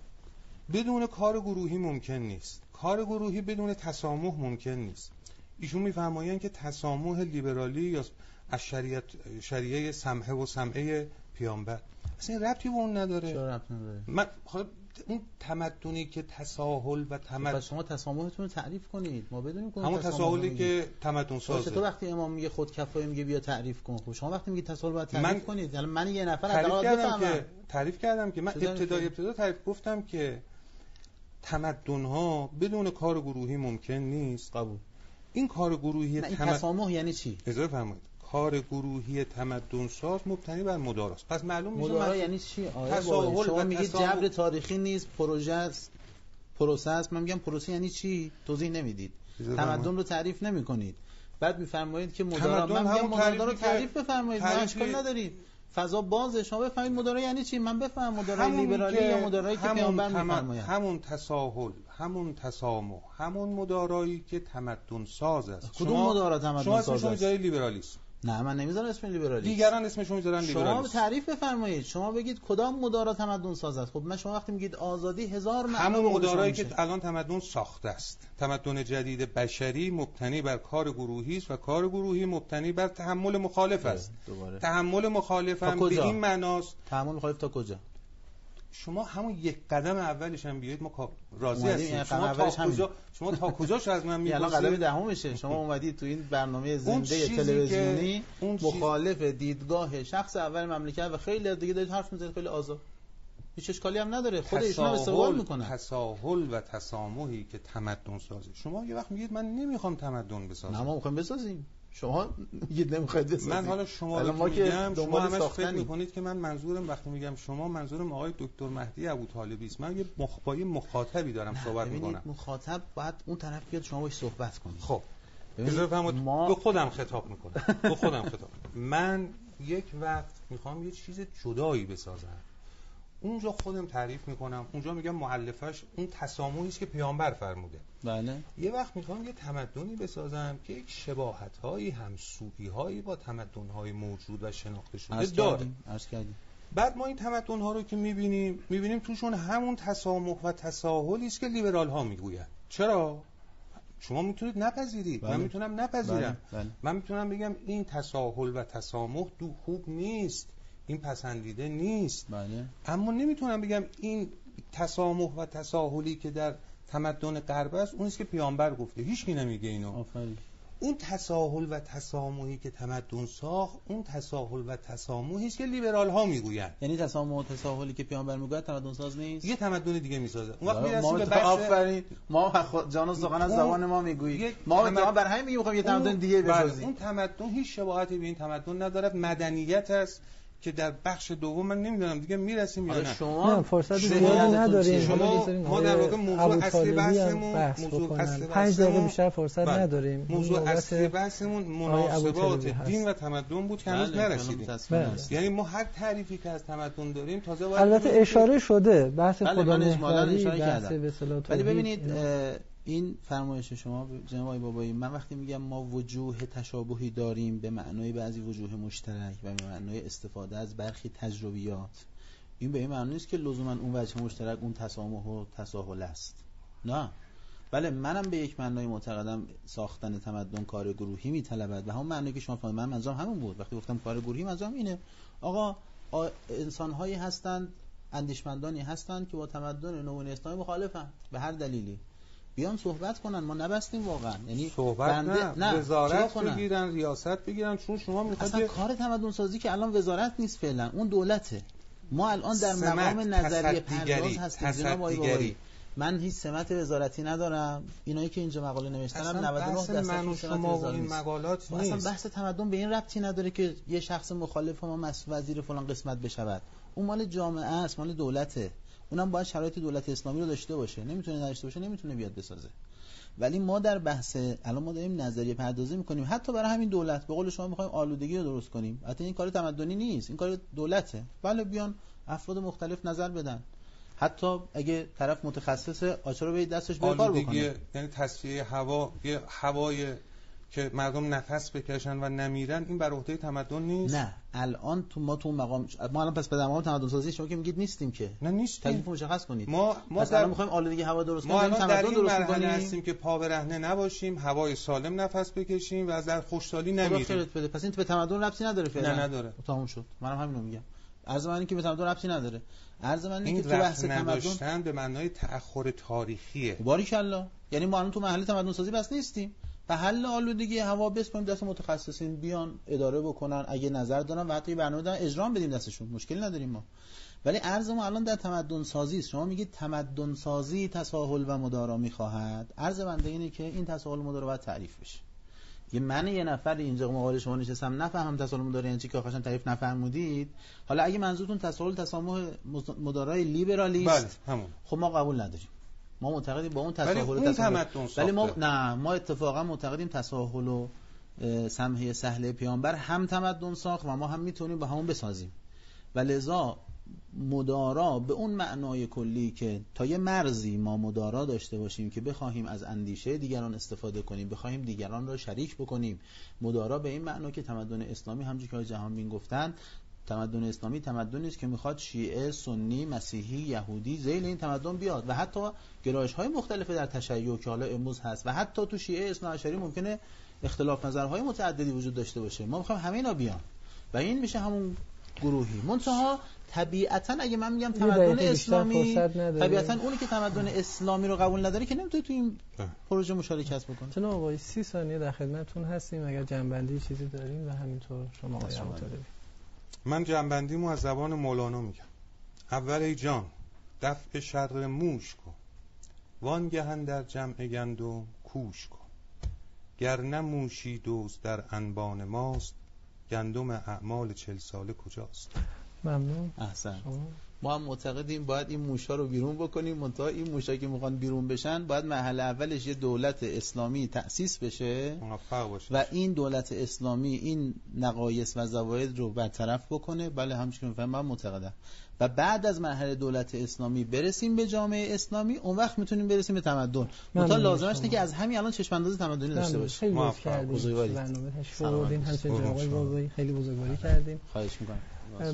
بدون کار گروهی ممکن نیست. کار گروهی بدون تسامح ممکن نیست. ایشون میفرمایند که تسامح لیبرالی یا از شریعت شریعه سمحه و سمعه پیامبر. اصلا ربطی به اون نداره.
چرا ربط نداره؟
من خب اون تمدنی که تساهل و تمدن
شما تسامحتون رو تعریف کنید. ما بدونیم
همون تساهلی که تمدن سازه؟
تو وقتی امام میگه خود کفایه میگه بیا تعریف کن؟ خب شما وقتی میگه تساهل باید تعریف
من...
کنید. یعنی من یه نفر
تعریف کردم که تعریف کردم که من ابتدای ابتدا تعریف گفتم که تمدن ها بدون کار گروهی ممکن نیست.
قبول.
این کار گروهی
تمد... تسامح یعنی چی؟
اجازه فرمایید. کار گروهی تمدن ساز مبتنی بر مداراست. پس معلوم میشه
مدارا یعنی چی؟ آیا شما میگید جبر تاریخی نیست پروژه است. پروسه است. من میگم پروسه یعنی چی؟ توضیح نمی‌دید. تمدن رو تعریف نمی کنید بعد میفرمایید که مدارا من میگم مدارا رو تعریف بفرمایید. ما اشکال نداریم فضا بازه. شما بفهمید مدارا یعنی چی؟ من بفهم مدارا لیبرالی یا مدارایی که پیامبر میفرمایند.
همون تساهل همون تسامح همون مدارایی که تمدن ساز است.
کدوم مدارا تمدن ساز است
شما جای لیبرالیسم
نه من نمی‌ذارم اسم لیبرالیسم
دیگران اسمشون می‌ذارن لیبرالیسم
شما تعریف بفرمایید. شما بگید کدام مدارا تمدن ساز است؟ خب من شما وقتی میگید آزادی هزار معنا
همون مدارایی که الان تمدن ساخته است. تمدن جدید بشری مبتنی بر کار گروهی است و کار گروهی مبتنی بر تحمل مخالف است.
دوباره.
تحمل مخالف هم به این معناست.
تحمل مخالف تا کجا؟
شما همون یک قدم اولش هم بیایید ما راضی هستیم. شما تا کجا شما تا کجاش از من میگید
الان قدم دهمشه. شما اومدید تو این برنامه زنده تلویزیونی مخالف دیدگاه شخص اول مملکت و خیلی دیگه دارید حرف می‌زنید خیلی آزاد هیچ اشکالی هم نداره. خود ایشون هم استقبال می‌کنه.
تساهل و تسامحی که تمدن سازه. شما یه وقت میگید من نمی‌خوام تمدن بسازم.
نه ما می‌خوایم بسازیم. شما میگید نمی‌خواید بسازید.
من حالا شما رو ما میگم شما همش فکر می‌کنید که من منظورم وقتی میگم شما منظورم آقای دکتر مهدی ابو طالبی است. من یه مخبای مخاطبی دارم صحبت می‌کنم.
مخاطب باید اون طرف بیاد شما باش صحبت کنید
خب ما... به خودم خطاب می‌کنم. به خودم خطاب من یک وقت می‌خوام یه چیز جدایی بسازم. اونجا خودم تعریف می‌کنم. اونجا میگم معلفش اون تسامحی است که پیامبر فرموده.
بله.
یه وقت می‌خوام یه تمدنی بسازم که یک شباهت هایی همسویی هایی با تمدن های موجود و شناخته شده داره. بعد ما این تمدن ها رو که می‌بینیم می‌بینیم توشون همون تسامح و تساهلی است که لیبرال ها می‌گوین چرا؟ شما می‌تونید نپذیرید.
بله.
من می‌تونم نپذیرم.
بله. بله.
من می‌تونم بگم این تساهل و تسامح دو خوب نیست. این پسندیده نیست.
بله.
اما نمی‌تونم بگم این تسامح و تساهلی که در تمدن غرب است اونیست که پیامبر گفته. هیچ کی نمیگه اینو.
آفرین.
اون تساهل و تسامحی که تمدن ساخت اون تساهل و تسامحی است که لیبرال ها می‌گوین
یعنی تسامح و تساهلی که پیامبر میگه تمدن ساز نیست؟
یه تمدن دیگه می‌سازه. اون وقت می‌رسیم به
بحث آفرین. ما جان سخن از زبان ما می‌گویی ما تمد... بر همین میگیم یه تمدن دیگه بسازیم.
اون تمدن هیچ شباهتی به این تمدن ندارد. مدنیت است. که در بخش دوم من نمی‌دونم دیگه می‌رسیم یا نه.
شما نه فرصت زیادی نداریم.
شما ما در واقع موضوع اصلی بحثمون موضوع اصلی
5 دقیقه بیشتر فرصت بله. نداریم.
موضوع اصلی بحثمون مناسبات دین و تمدن بود که هنوز
بله،
نرسیدیم. یعنی ما هر تعریفی که از تمدن داریم تازه
البته اشاره شده. بحث
بله،
خدا
محوری
بحث به
ولی ببینید این فرمایش شما جناب بابایی من وقتی میگم ما وجوه تشابهی داریم به معنای بعضی وجوه مشترک و به معنای استفاده از برخی تجربیات این به این معنی نیست که لزوما اون وجه مشترک اون تسامح و تساهل است. نه. بله منم به یک معنای معتقدم ساختن تمدن کار گروهی میطلبد و همون معنی که شما فهمید من منظورم همون بود. وقتی گفتم کار گروهی منظورم اینه آقا انسان هایی هستند اندیشمندانی هستند که با تمدن نوین اسلامی مخالفن به هر دلیلی. بیان صحبت کنن. ما نبستیم واقعا. یعنی
صحبت بنده... نه, وزارت بگیرن ریاست بگیرن چون شما می‌خواید
اصلا کار تمدن سازی که الان وزارت نیست فعلا. اون دولته. ما الان در مقام نظریه پرداز هستیم جناب آقای من هیچ سمت وزارتی ندارم. اینایی که اینجا مقاله نوشتنم 99 درصد
من و شما و این مقالات نیست
اصلا بحث تمدن به این ربطی نداره که یه شخص مخالف ما وزیر فلان قسمت بشود. اون مال جامعه است مال دولته. اونم باید شرایط دولت اسلامی رو داشته باشه. نمی‌تونه نداشته باشه نمی‌تونه بیاد بسازه. ولی ما در بحث الان ما داریم نظریه پردازی می‌کنیم. حتی برای همین دولت به قول شما می‌خوایم آلودگی رو درست کنیم. حتی این کار تمدنی نیست. این کار دولته. بله بیان افراد مختلف نظر بدن. حتی اگه طرف متخصص آچار رو به دستش به کار بکنه.
یعنی تصفیه هوا یه هوای که مردم نفس بکشن و نمیرن این بر عهده تمدن نیست؟
نه. الان تو ما تو مقام ما الان پس به مقام تمدن سازی شما که میگید نیستیم که.
نه نیستیم.
تکلیف مشخص کنید.
ما
ما پس الان می‌خوایم آلودگی هوا درست کنیم
ما الان در این مرحله هستیم که پا برهنه نباشیم هوای سالم نفس بکشیم و از در خوشحالی نمیریم.
بده. پس این به تمدن ربطی نداره فعلا.
نه نداره.
تموم شد. منم همینو میگم. عرض من که به تمدن ربطی نداره. عرض من
این که تو بحث تمدن به معنای تأخر تاریخیه.
باریکلا. یعنی ما الان تو محل تمدن سازی بس نیستیم. و حل آلودگی هوا بسپاریم دست متخصصین بیان اداره بکنن اگه نظر دارن و حتی برنامه دارن اجرا بدیم دستشون. مشکلی نداریم ما. ولی عرض ما الان در تمدن سازی است. شما میگید تمدن سازی تساهل و مدارا می‌خواهد. عرض بنده اینه که این تساهل و مدارا باید تعریف بشه. یه من یه نفر اینجا مقابل شما نشستم نفهم تساهل مدارا یعنی چی که آخرش تعریف نفهمودید. حالا اگه منظورتون تساهل تسامح مدارای لیبرالیست
بله همون.
خب ما قبول نداریم. ما معتقدیم با اون تساهل
ولی تساهل.
ولی ما نه ما اتفاقا معتقدیم تساهل و سمحه سهله پیامبر هم تمدن ساخت و ما هم می‌تونیم با همون بسازیم. و لذا مدارا به اون معنای کلی که تا یه مرزی ما مدارا داشته باشیم که بخواهیم از اندیشه دیگران استفاده کنیم بخواهیم دیگران را شریک بکنیم مدارا به این معنا که تمدن اسلامی همونجوری که جهان بین گفتن تمدن اسلامی تمدنی است که می‌خواد شیعه سنی مسیحی یهودی زیل این تمدن بیاد و حتی گرایش های مختلف در تشیع که حالا امروز هست و حتی تو شیعه اثنا ممکنه اختلاف نظرهای متعددی وجود داشته باشه. ما می‌خوایم همه اینا بیان و این میشه همون گروهی. منتها طبیعتا اگه من میگم تمدن اسلامی طبیعتا اونی که تمدن اسلامی رو قبول نداره که نمی‌تونه تو این پروژه مشارکت بکنه.
جناب آقای 30 ثانیه در خدمتتون هستیم. اگر جنبندی چیزی دارین و همینطور شما آقای
من جنبندیمو از زبان مولانا میگم. اول ای جان دفع شر موش کن. وانگهن در جمع گندم کوش کن. گر نموشی دوز در انبان ماست گندم اعمال چل ساله کجاست؟
ممنون.
احسن. ما هم معتقدیم باید این موشا رو بیرون بکنیم منتها این موشا که می‌خوان بیرون بشن باید محل اولش یه دولت اسلامی تأسیس بشه. و این دولت اسلامی این نقایص و زواید رو برطرف بکنه. بله همچنین میفهم من معتقدم. و بعد از مرحله دولت اسلامی برسیم به جامعه اسلامی اون وقت می‌تونیم برسیم به تمدن. منتها لازمش که از همین الان چشم انداز تمدنی داشته باشیم.
خیلی بزرگواری خیلی بزرگواری کردیم.
خواهش می‌کنم.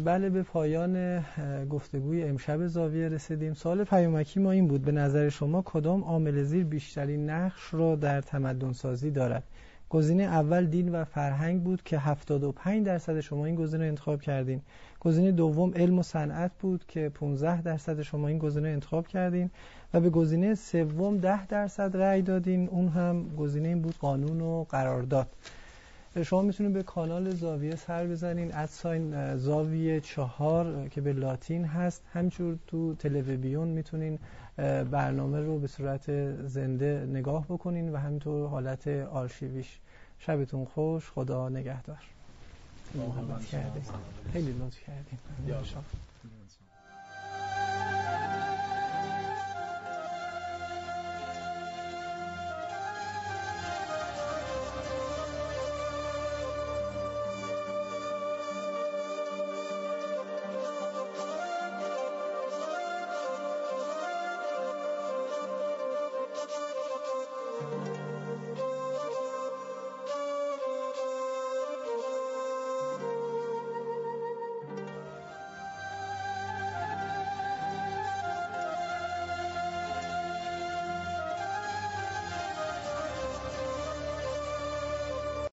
بله به پایان گفتگوی امشب زاویه رسیدیم. سال پیامکی ما این بود. به نظر شما کدام عامل زیر بیشترین نقش را در تمدن سازی دارد؟ گزینه اول دین و فرهنگ بود که 75 درصد شما این گزینه انتخاب کردین. گزینه دوم علم و صنعت بود که 15 درصد شما این گزینه انتخاب کردین. و به گزینه سوم 10 درصد رأی دادین. اون هم گزینه این بود قانون و قرارداد. شما می‌تونید به کانال زاویه سر بزنین ادساین زاویه چهار که به لاتین هست. همچور تو تلویزیون می‌تونین برنامه رو به صورت زنده نگاه بکنین و همینطور حالت آرشیویش. شبتون خوش. خدا نگهدار. خیلی لطف کردیم خیلی لطف کردیم